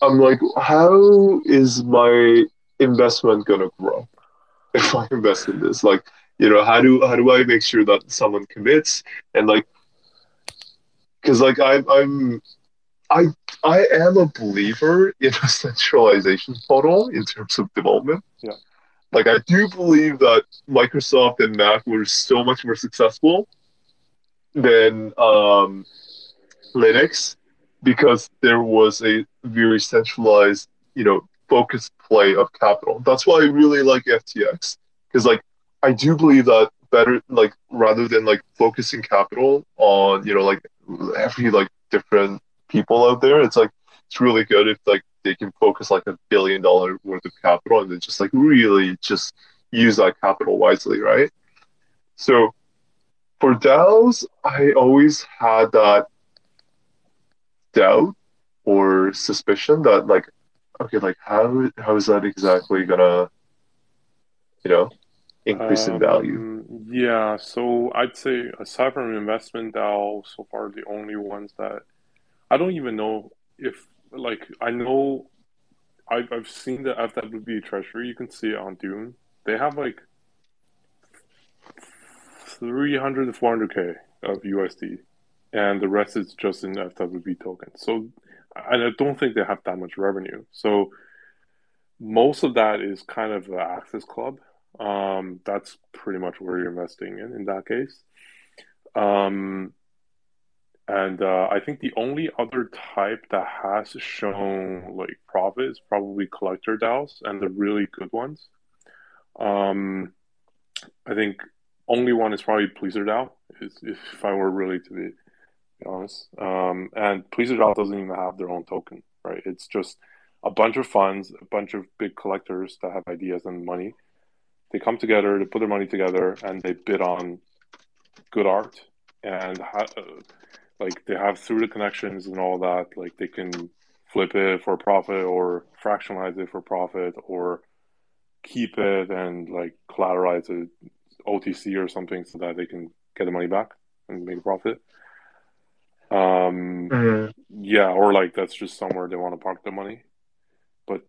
I'm like, how is my investment gonna grow if I invest in this? Like, you know, how do how do I make sure that someone commits and like, because like I'm I'm I I am a believer in a centralization model in terms of development. Yeah. Like I do believe that Microsoft and Mac were so much more successful than um, Linux because there was a very centralized, you know, focused play of capital. That's why I really like FTX because like I do believe that better like rather than like focusing capital on you know like every like different people out there, it's like it's really good if like they can focus like a billion dollar worth of capital and then just like really just use that capital wisely, right? So for DAOs, I always had that doubt or suspicion that like, okay, like how how is that exactly gonna, you know, increase in value? Um, yeah, so I'd say aside from investment DAO, so far the only ones that I don't even know if like I know I've I've seen the FWB treasury. You can see it on Dune. They have like 300 to 400k of USD, and the rest is just in FWB tokens. So and I don't think they have that much revenue. So most of that is kind of Access Club. Um, that's pretty much where you're investing in in that case. Um, and uh, I think the only other type that has shown like profit is probably collector DAOs and the really good ones. Um, I think only one is probably PleasrDAO, if I were really to be, be honest. Um, and PleasrDAO doesn't even have their own token, right? It's just a bunch of funds, a bunch of big collectors that have ideas and money. They come together, they put their money together, and they bid on good art and ha- uh, like they have through the connections and all that like they can flip it for profit or fractionalize it for profit or keep it and like collateralize it otc or something so that they can get the money back and make a profit. Um Mhm. yeah or like that's just somewhere they want to park their money. But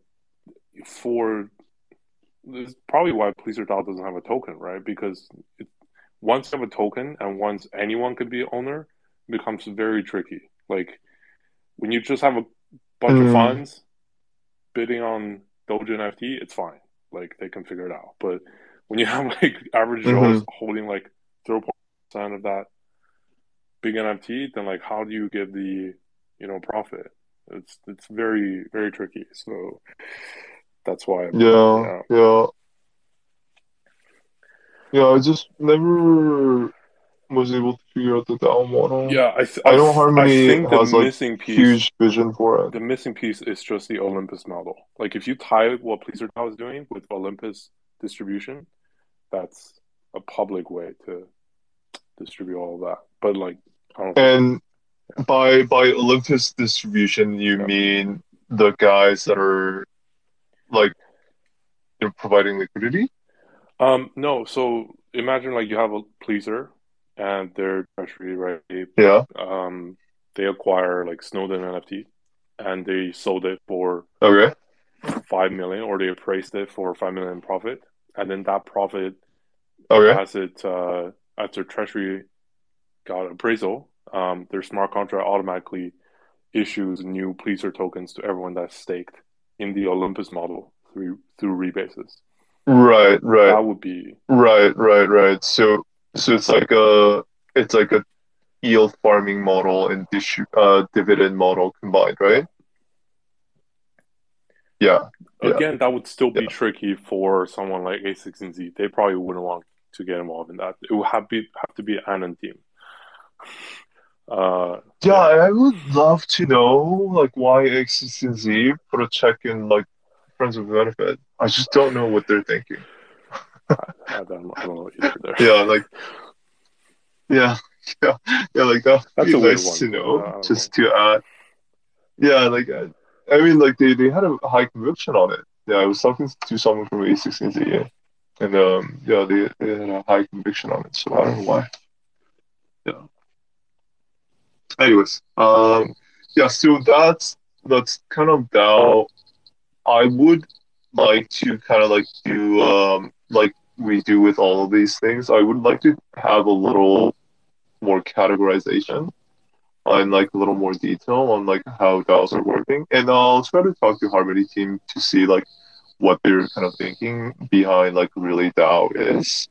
for this is probably why PleasrDAO doesn't have a token right? Because it, once you have a token and once anyone could be owner it becomes very tricky. Like when you just have a bunch of Mm. funds bidding on doge nft it's fine. Like they can figure it out. But when you have like average joes mm-hmm. holding like 0.1% of that big nft then like how do you get the you know profit it's it's very very tricky so that's why I'm, Yeah, yeah. Yeah, I just never was able to figure out the DAO model. yeah i, th- I know th- Harmony think the has, like, missing piece Huge vision for it. the missing piece is just the Olympus model. Like if you tie what Pleaser DAO is doing with Olympus distribution, that's a public way to distribute all of that. But like I don't think, And by by Olympus distribution, you Yeah. mean the guys that are like know, providing liquidity? um no, so imagine like you have a Pleasr and their treasury, right? Yeah. Um they acquire like Snowden NFT and they sold it for Okay. five million or they appraised it for five million profit. And then that profit Okay. as it uh, as their treasury got appraisal, um, their smart contract automatically issues new Pleasr tokens to everyone that's staked in the Olympus model through through rebases. Right, right, That would be right, right, right. So, so it's like a, it's like a yield farming model and distri uh, dividend model combined, right? Yeah, yeah, Again, that would still be yeah. tricky for someone like A16Z. They probably wouldn't want to get involved in that. It would have be have to be an Anon team. Uh, Yeah, I would love to know like why A16Z put a check in like Friends with Benefit. I just don't know what they're thinking. I, I don't I don't know either there. Yeah, like yeah, yeah, yeah, like that That's be a nice to one. Uh, know don't just to add. Yeah, like I, I mean, like they they had a high conviction on it. Yeah, I was talking to someone from A16Z, yeah, and um, yeah, they they had a high conviction on it. So I don't know why. Yeah. Anyways, um, yeah, so that's that's kind of now. I would like to kind of like do um like we do with all of these things. I would like to have a little more categorization and like a little more detail on like how DAOs are working, and I'll try to talk to Harmony team to see like what they're kind of thinking behind like really DAO is.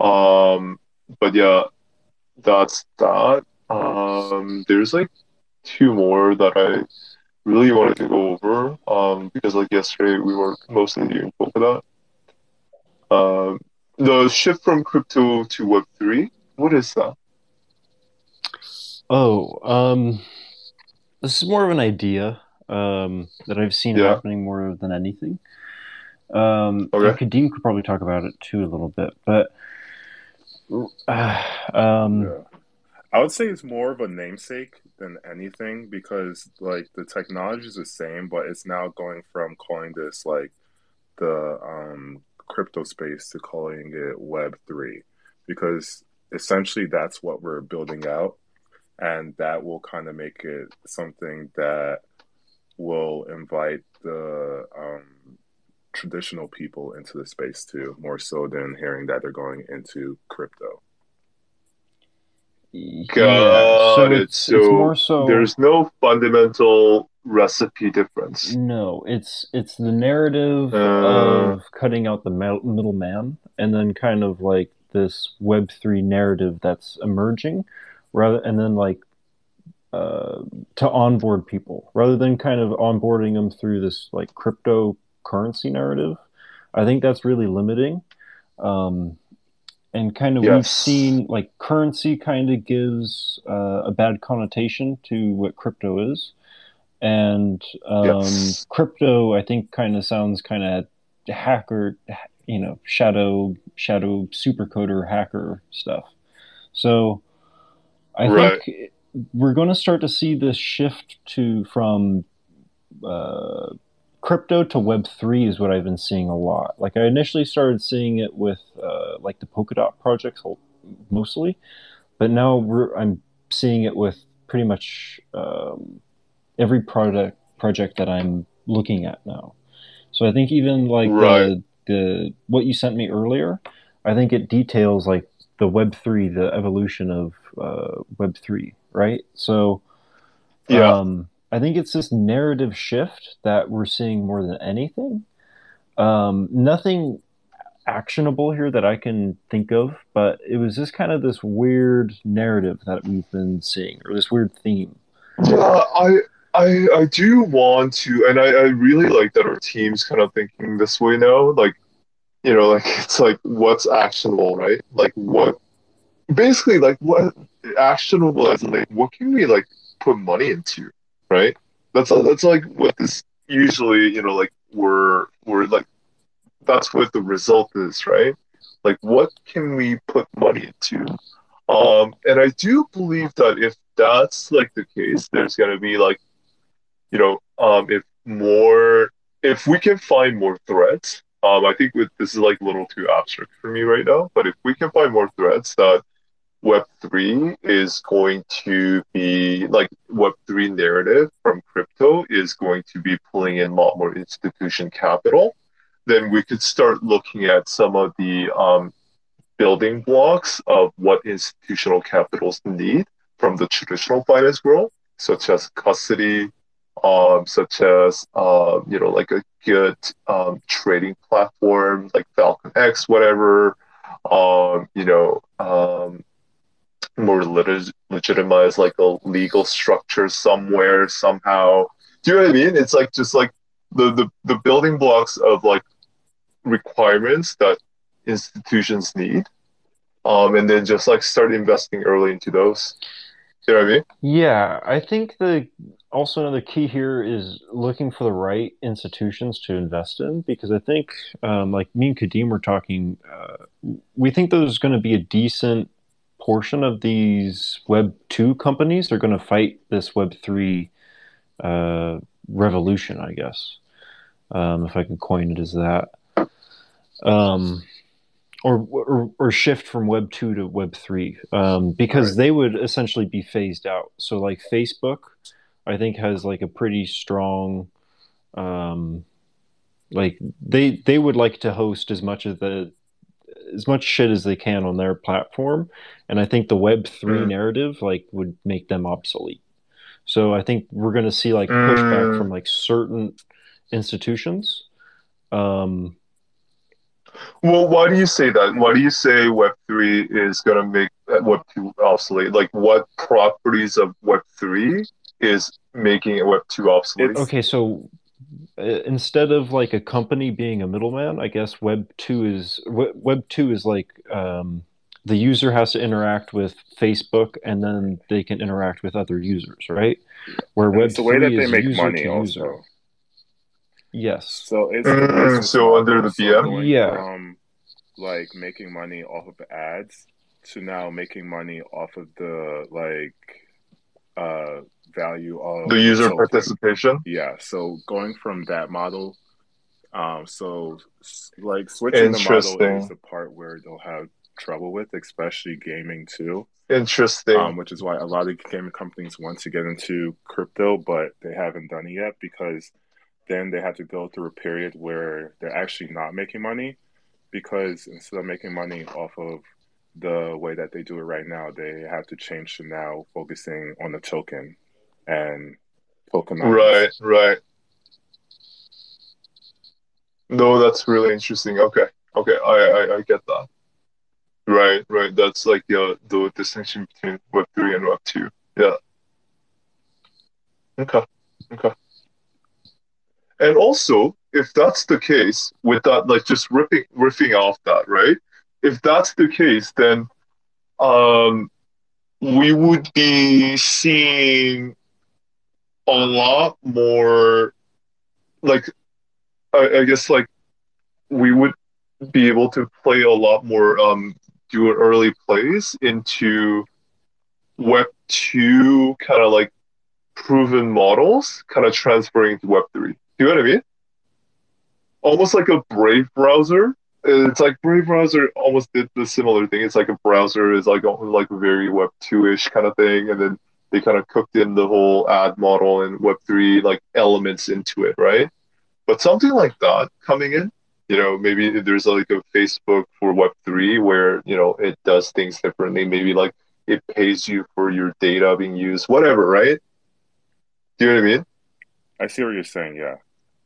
Um, but yeah, that's that. Um, there's like two more that I really wanted to go over. Um, because like yesterday we were mostly doing Polkadot. Um, the shift from crypto to Web three. What is that? Oh, um, this is more of an idea um, that I've seen Yeah. happening more than anything. Um, Okay. Kadeem could probably talk about it too a little bit, but uh, um, yeah. I would say it's more of a namesake than anything because like the technology is the same, but it's now going from calling this like the um, crypto space to calling it Web three because essentially that's what we're building out, and that will kind of make it something that will invite the um, traditional people into the space too, more so than hearing that they're going into crypto. Got so it. it's, So it's more so There's no fundamental recipe difference. no, it's it's the narrative Uh, of cutting out the middleman, and then kind of like this Web three narrative that's emerging, rather, and then like uh, to onboard people rather than kind of onboarding them through this like cryptocurrency narrative. I think that's really limiting. Um, and kind of we've seen like currency kind of gives uh, a bad connotation to what crypto is. And um, Yes. crypto, I think, kind of sounds kind of hacker, you know, shadow, shadow supercoder hacker stuff. So I Right. think we're going to start to see this shift to from uh, crypto to Web three is what I've been seeing a lot. Like I initially started seeing it with uh, like the Polkadot projects mostly, but now we're, I'm seeing it with pretty much um, every product project that I'm looking at now. So I think even like Right. the the what you sent me earlier, I think it details like the Web three, the evolution of uh, Web three, right? So Yeah. um, I think it's this narrative shift that we're seeing more than anything. Um, nothing actionable here that I can think of, but it was just kind of this weird narrative that we've been seeing, or this weird theme. Yeah, I I I do want to, and I, I really like that our team's kind of thinking this way now. Like, you know, like it's like what's actionable, right? Like what basically like what actionable is like what can we like put money into, right? That's that's like what this usually, you know, like we're we're like that's what the result is, right? Like what can we put money into? Um, and I do believe that if that's like the case, there's gonna be like, you know, um, if more, if we can find more threads, um, I think with this is like a little too abstract for me right now, but if we can find more threads that Web3 is going to be like Web3 narrative from crypto is going to be pulling in a lot more institution capital, then we could start looking at some of the um, building blocks of what institutional capitals need from the traditional finance world, such as custody, um, such as uh, you know, like a market um, trading platform like Falcon X, whatever. Um, you know, um, more lit- like a legal structure somewhere somehow. Do you know what I mean? It's like just like the the, the building blocks of like requirements that institutions need, um, and then just like start investing early into those. Do you know what I mean? Yeah, I think the also another key here is looking for the right institutions to invest in because I think, um, like me and Kadeem were talking, uh, we think there's going to be a decent portion of these Web two companies are going to fight this Web three uh, revolution, I guess, um, if I can coin it as that, um, or, or, or shift from Web two to Web three, um, because Right. they would essentially be phased out. So like Facebook, I think has like a pretty strong, um, like they they would like to host as much of the as much shit as they can on their platform, and I think the Web three Mm. narrative like would make them obsolete. So I think we're going to see like pushback Mm. from like certain institutions. Um, Well, why do you say that? Why do you say Web three is going to make uh, Web two obsolete? Like, what properties of Web three is making it Web two obsolete? It's- okay, so uh, instead of like a company being a middleman, I guess Web two is Web Web two is like um, the user has to interact with Facebook, and then they can interact with other users, right? Where and Web it's the way that they is make user money to also. user. Yes. So it's Mm, the business so under the So BM? going Yeah. from like making money off of ads to now making money off of the like uh value of the user participation. Yeah, so going from that model, um, so like switching the model is the part where they'll have trouble with, especially gaming too. Interesting. Um, which is why a lot of gaming companies want to get into crypto, but they haven't done it yet because then they have to go through a period where they're actually not making money because instead of making money off of the way that they do it right now, they have to change to now focusing on the token and tokenomics. Right, right. No, that's really interesting. Okay, okay, I, I, I get that. Right, right. That's like the the distinction between Web three and Web two. Yeah. Okay, okay. And also, if that's the case, with that, like just ripping riffing off that, right? If that's the case, then um, we would be seeing a lot more like I, I guess like we would be able to play a lot more um do early plays into web 2 kind of like proven models kind of transferring to web 3 do you know what i mean? Almost like a brave browser. It's like brave browser almost did the similar thing. It's like a browser is like like a very web 2ish kind of thing and then they kind of cooked in the whole ad model and web3 like elements into it right but something like that coming in you know maybe there's like a facebook for web3 where you know it does things differently maybe like it pays you for your data being used whatever right do you know what i mean I see what you're saying, yeah.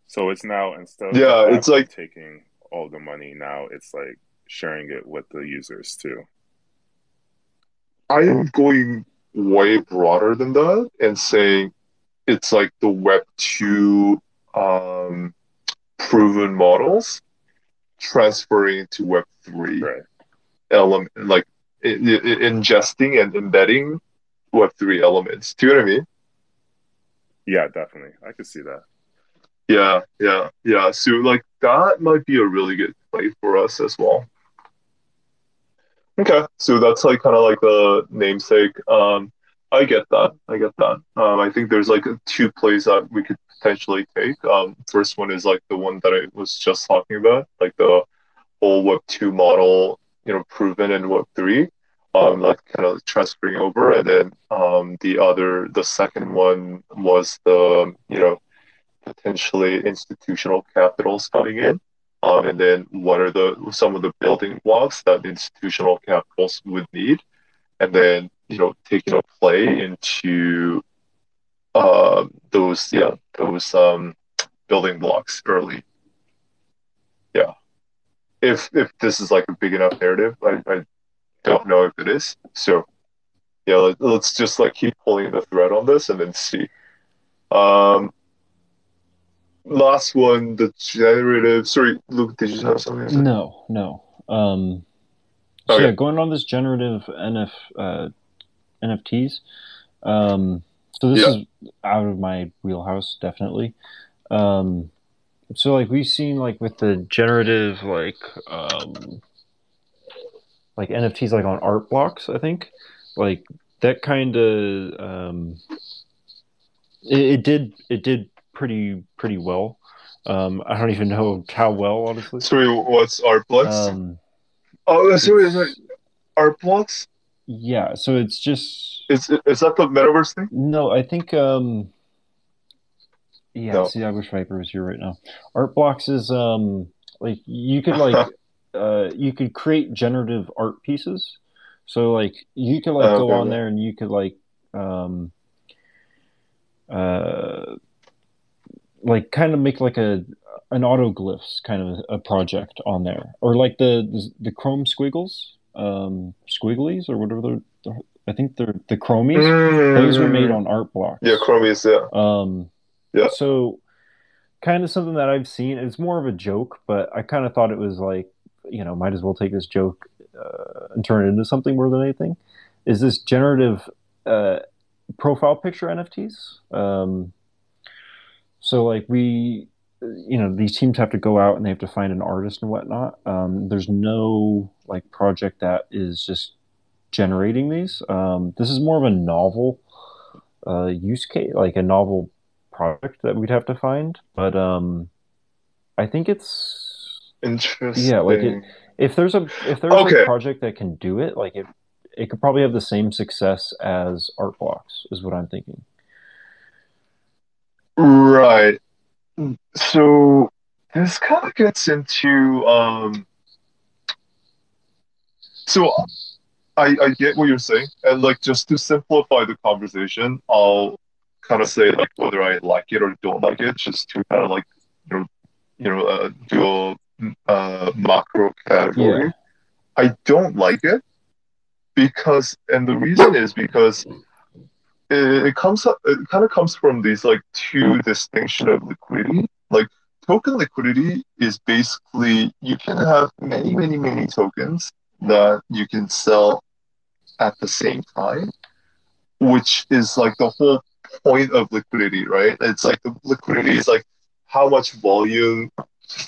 So it's now instead of Yeah, it's like- taking all the money, now it's like sharing it with the users too. I am going way broader than that and saying it's like the Web 2 um, proven models transferring to Web 3 Right. element, like ingesting and embedding Web 3 elements. Do you know what I mean? Yeah, definitely. I could see that. Yeah, yeah, yeah. So like that might be a really good play for us as well. Okay, so that's like kind of like the namesake. Um, I get that. I get that. Um, I think there's like two plays that we could potentially take. Um, first one is like the one that I was just talking about, like the whole Web two model, you know, proven in Web three, um, like kind of transferring over, and then um, the other, the second one was the, you know, potentially institutional capitals coming in. Um, and then what are the some of the building blocks that institutional capitals would need, and then you know taking a play into um, those yeah those um, building blocks early. yeah, if if this is like a big enough narrative, I, I don't know if it is. So yeah, let, us just like keep pulling the thread on this and then see. Um, last one, the generative. Sorry, Luke, did you have something? No, no. Um, so Okay. yeah, going on this generative NF uh, NFTs. Um, so this Yeah. is out of my wheelhouse, definitely. Um, so like we've seen like with the generative like um, like NFTs like on Art Blocks, I think like that kind of um, it, it did it did pretty pretty well. Um, I don't even know how well, honestly. Sorry, what's Art Blocks? Um, oh, sorry, sorry, blocks. yeah, so it's just Is is that the metaverse thing? no. I think um, yeah. No. See, I wish Viper was here right now. Art Blocks is um like you could like uh you could create generative art pieces. So like you could like Oh, go okay, on okay. there and you could like um uh like kind of make like a an autoglyphs kind of a project on there or like the the, the chrome squiggles um squigglies or whatever they're, they're I think they're the chromies those were made on Art Blocks. Yeah, chromies. Yeah. um, Yeah. So, kind of something that I've seen. It's more of a joke, but I kind of thought it was like, you know, might as well take this joke uh, and turn it into something more than anything. Is this generative uh, profile picture NFTs? Um, so, like, we, you know, these teams have to go out and they have to find an artist and whatnot. Um, there's no like project that is just generating these. Um, this is more of a novel uh, use case, like a novel product that we'd have to find. But um, I think it's Interesting. Yeah, like it- if there's a if there's Okay. a project that can do it, like it it could probably have the same success as Art Blocks, is what I'm thinking. Right. So this kind of gets into um so I I get what you're saying and like just to simplify the conversation, I'll kind of say like whether I like it or don't like it, just to kind of like you know you know uh, do a uh, macro category. Yeah. I don't like it because, and the reason is because it, comes up, it kind of comes from these like two distinction of liquidity. Like token liquidity is basically you can have many, many, many tokens that you can sell at the same time, which is like the whole point of liquidity, right? It's like the liquidity is like how much volume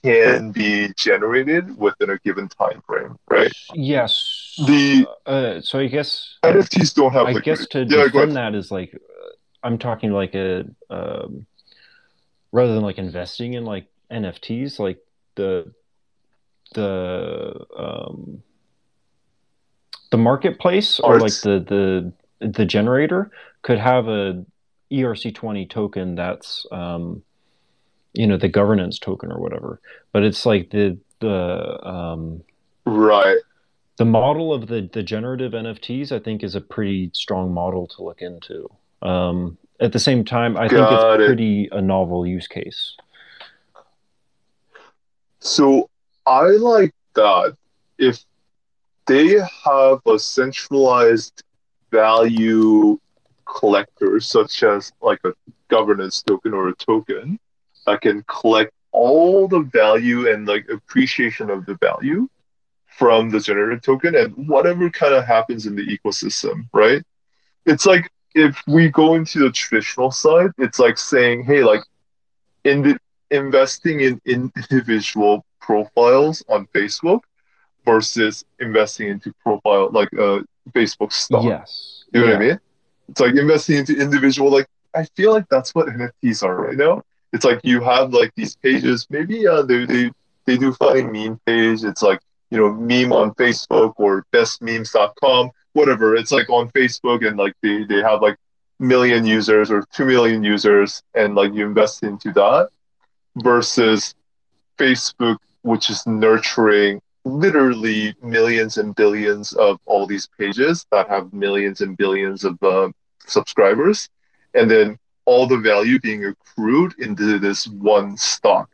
can be generated within a given time frame, right? Yes. The- uh, so I guess NFTs don't have I liquidity. guess to Yeah, defend that is like uh, I'm talking like a um, rather than like investing in like NFTs, like the the um, the marketplace or like the the the generator could have a ERC20 token that's um, you know the governance token or whatever, but it's like the the um, Right. the model of the the generative NFTs, I think, is a pretty strong model to look into. Um, at the same time, I think it's it. pretty a novel use case. So I like that if they have a centralized value collector, such as like a governance token or a token, that can collect all the value and like appreciation of the value from the generated token and whatever kind of happens in the ecosystem, right? It's like if we go into the traditional side, it's like saying, hey, like in the investing in individual profiles on Facebook versus investing into profile like uh Facebook stock. Yes. You know what I mean? It's like investing into individual like I feel like that's what NFTs are right now. It's like you have like these pages, maybe uh they they, they do funny meme page. It's like, you know, meme on Facebook or bestmemes.com, whatever. It's like on Facebook and like they, they have like million users or two million users and like you invest into that versus Facebook, which is nurturing literally millions and billions of all these pages that have millions and billions of uh, subscribers, and then all the value being accrued into this one stock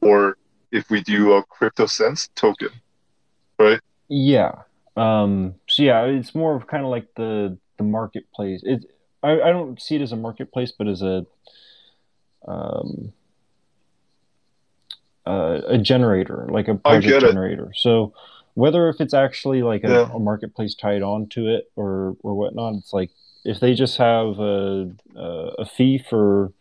or if we do a crypto sense token, right? Yeah. Um, so yeah, it's more of kind of like the the marketplace. It I, I don't see it as a marketplace, but as a um, uh, a generator, like a project get it. generator. So whether if it's actually like a, Yeah. a marketplace tied onto it or or whatnot, it's like if they just have a a, fee for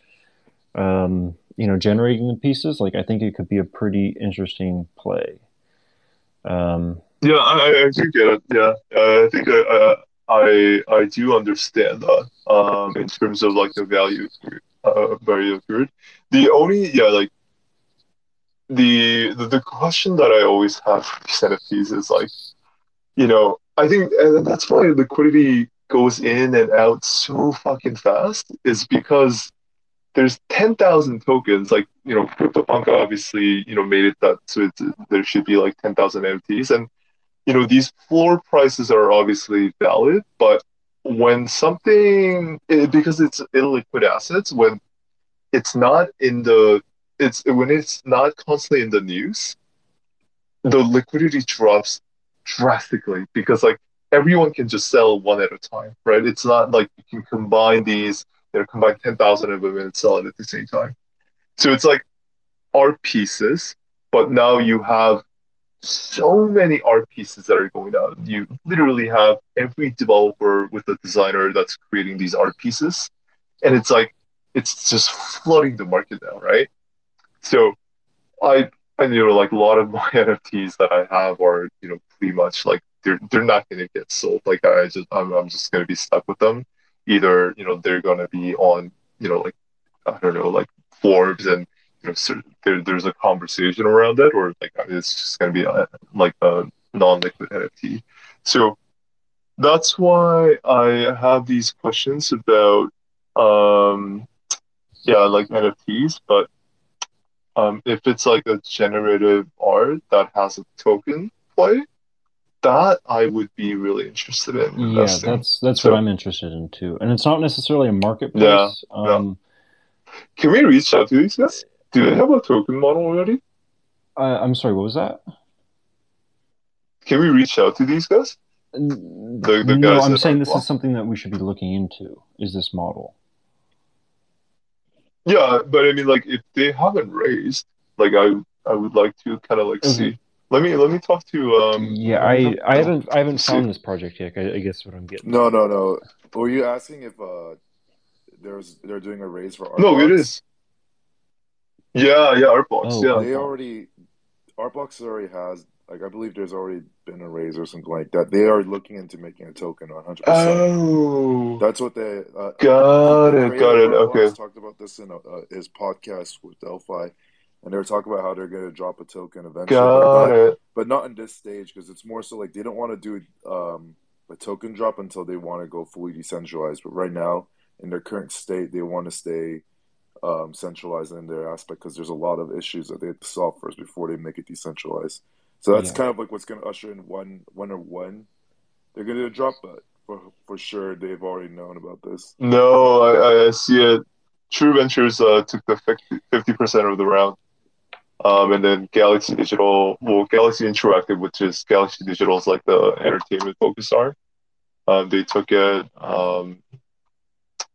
um, you know generating the pieces, like I think it could be a pretty interesting play. Um, Yeah, I, I do get it. Yeah, uh, I think I, I I do understand that. Um, in terms of like the value, uh, value good. The only yeah like the, the the question that I always have for these NFTs is like, you know, I think and that's why liquidity goes in and out so fucking fast is because there's 10,000 tokens like you know CryptoPunk obviously you know made it that so there should be like 10,000 NFTs and you know these floor prices are obviously valid but when something eh, because it's illiquid assets when it's not in the it's when it's not constantly in the news the liquidity drops drastically because like everyone can just sell one at a time right it's not like you can combine these you know combine 10,000 of them and sell it at the same time so it's like art pieces but now you have so many art pieces that are going out. You literally have every developer with a designer that's creating these art pieces, and it's like it's just flooding the market now, right? So I I you know like a lot of my NFTs that I have are you know pretty much like they're they're not going to get sold. Like I just I'm I'm just going to be stuck with them. Either you know they're going to be on you know like I don't know like Forbes and you know so there, there's a conversation around it or like it's just going to be a, like a non-liquid NFT. So that's why I have these questions about um yeah like NFTs, but um if it's like a generative art that has a token play, that I would be really interested in yeah, that's that's So- what I'm interested in too. And it's not necessarily a marketplace. Yeah, yeah. Um, Can we reach out to these guys? Do they have a token model already? I, I'm sorry, what was that? Can we reach out to these guys? The, the no, guys I'm saying this is something that we should be looking into. Is this model? Yeah, but I mean, like, if they haven't raised, like, I I would like to kind of like Okay. see. Let me let me talk to um. yeah, I I haven't I haven't see. found this project yet. I, I guess what I'm getting. No, no, no. Were you asking if uh there's they're doing a raise for No, it Art Blocks? is. Yeah, yeah, Art Blocks. Oh, yeah, They Art Blocks. already Art Blocks already has like I believe there's already been a raise or something like that. They are looking into making a token 100. percent Oh, That's what they uh, got it, got it. Art Blocks Okay, talked about this in uh, his podcast with Delphi, and they were talking about how they're going to drop a token eventually, but got not, it. but not in this stage because it's more so like they don't want to do um, a token drop until they want to go fully decentralized. But right now, in their current state, they want to stay um, centralized in their aspect because there's a lot of issues that they have to solve first before they make it decentralized. So that's Yeah. kind of like what's going to usher in one, one or one. They're going to drop, but for for sure they've already known about this. No, I, I see it. True Ventures uh, took the 50 percent of the round, um, and then Galaxy Digital, well, Galaxy Interactive, which is Galaxy Digital's like the entertainment focus arm, um, they took it, um,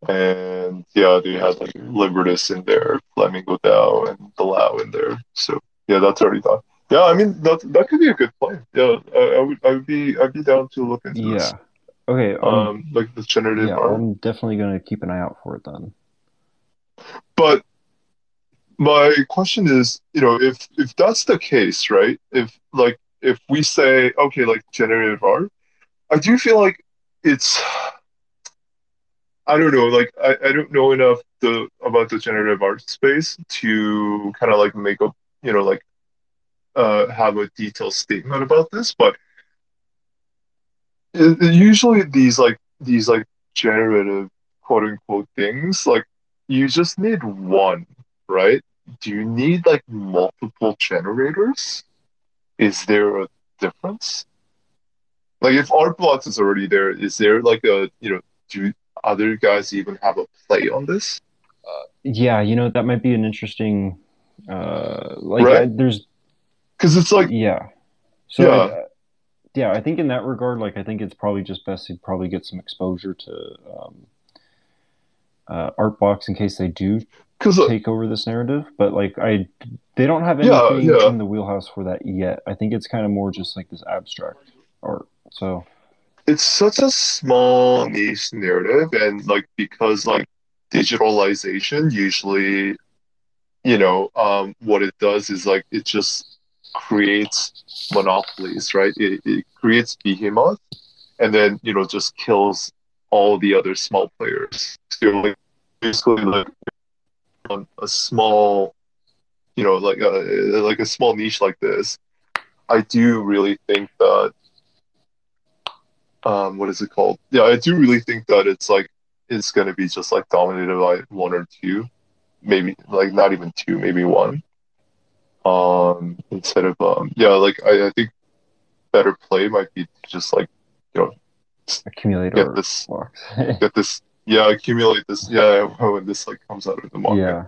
and yeah, they had like Libertas in there, Flamingo DAO, and the LAO in there. So yeah, that's already done. Yeah, I mean that that could be a good play. Yeah, I, I would I would be I'd be down to look into this. Yeah. Okay. Um, Um, like the generative yeah, art. I'm definitely gonna keep an eye out for it then. But my question is, you know, if if that's the case, right? If like if we say, okay, like generative art, I do feel like it's I don't know, like I, I don't know enough the about the generative art space to kind of like make a you know like uh have a detailed statement about this, but it, it- usually these like these like generative quote unquote things like you just need one, right? Do you need like multiple generators? Is there a difference? Like if Art Blocks is already there, is there like a you know do other guys even have a play on this? Yeah, you know that might be an interesting. Uh, like Right. I, there's because it's like yeah. So Yeah. uh, yeah, I think in that regard, like I think it's probably just best to probably get some exposure to um, uh, Art Blocks in case they do because take over this narrative. But like I, they don't have Yeah, anything yeah. in the wheelhouse for that yet. I think it's kind of more just like this abstract art. So it's such a small niche narrative and like because like digitalization usually you know um what it does is like it just creates monopolies right it, it creates behemoth and then you know just kills all the other small players so like basically like on a small you know like a like a small niche like this i do really think that um what is it called? Yeah i do really think that it's like it's going to be just like dominated by one or two maybe like not even two maybe one. Um instead of um yeah like i, I think better play might be just like you know accumulate get this get this yeah accumulate this yeah when this like comes out of the market yeah.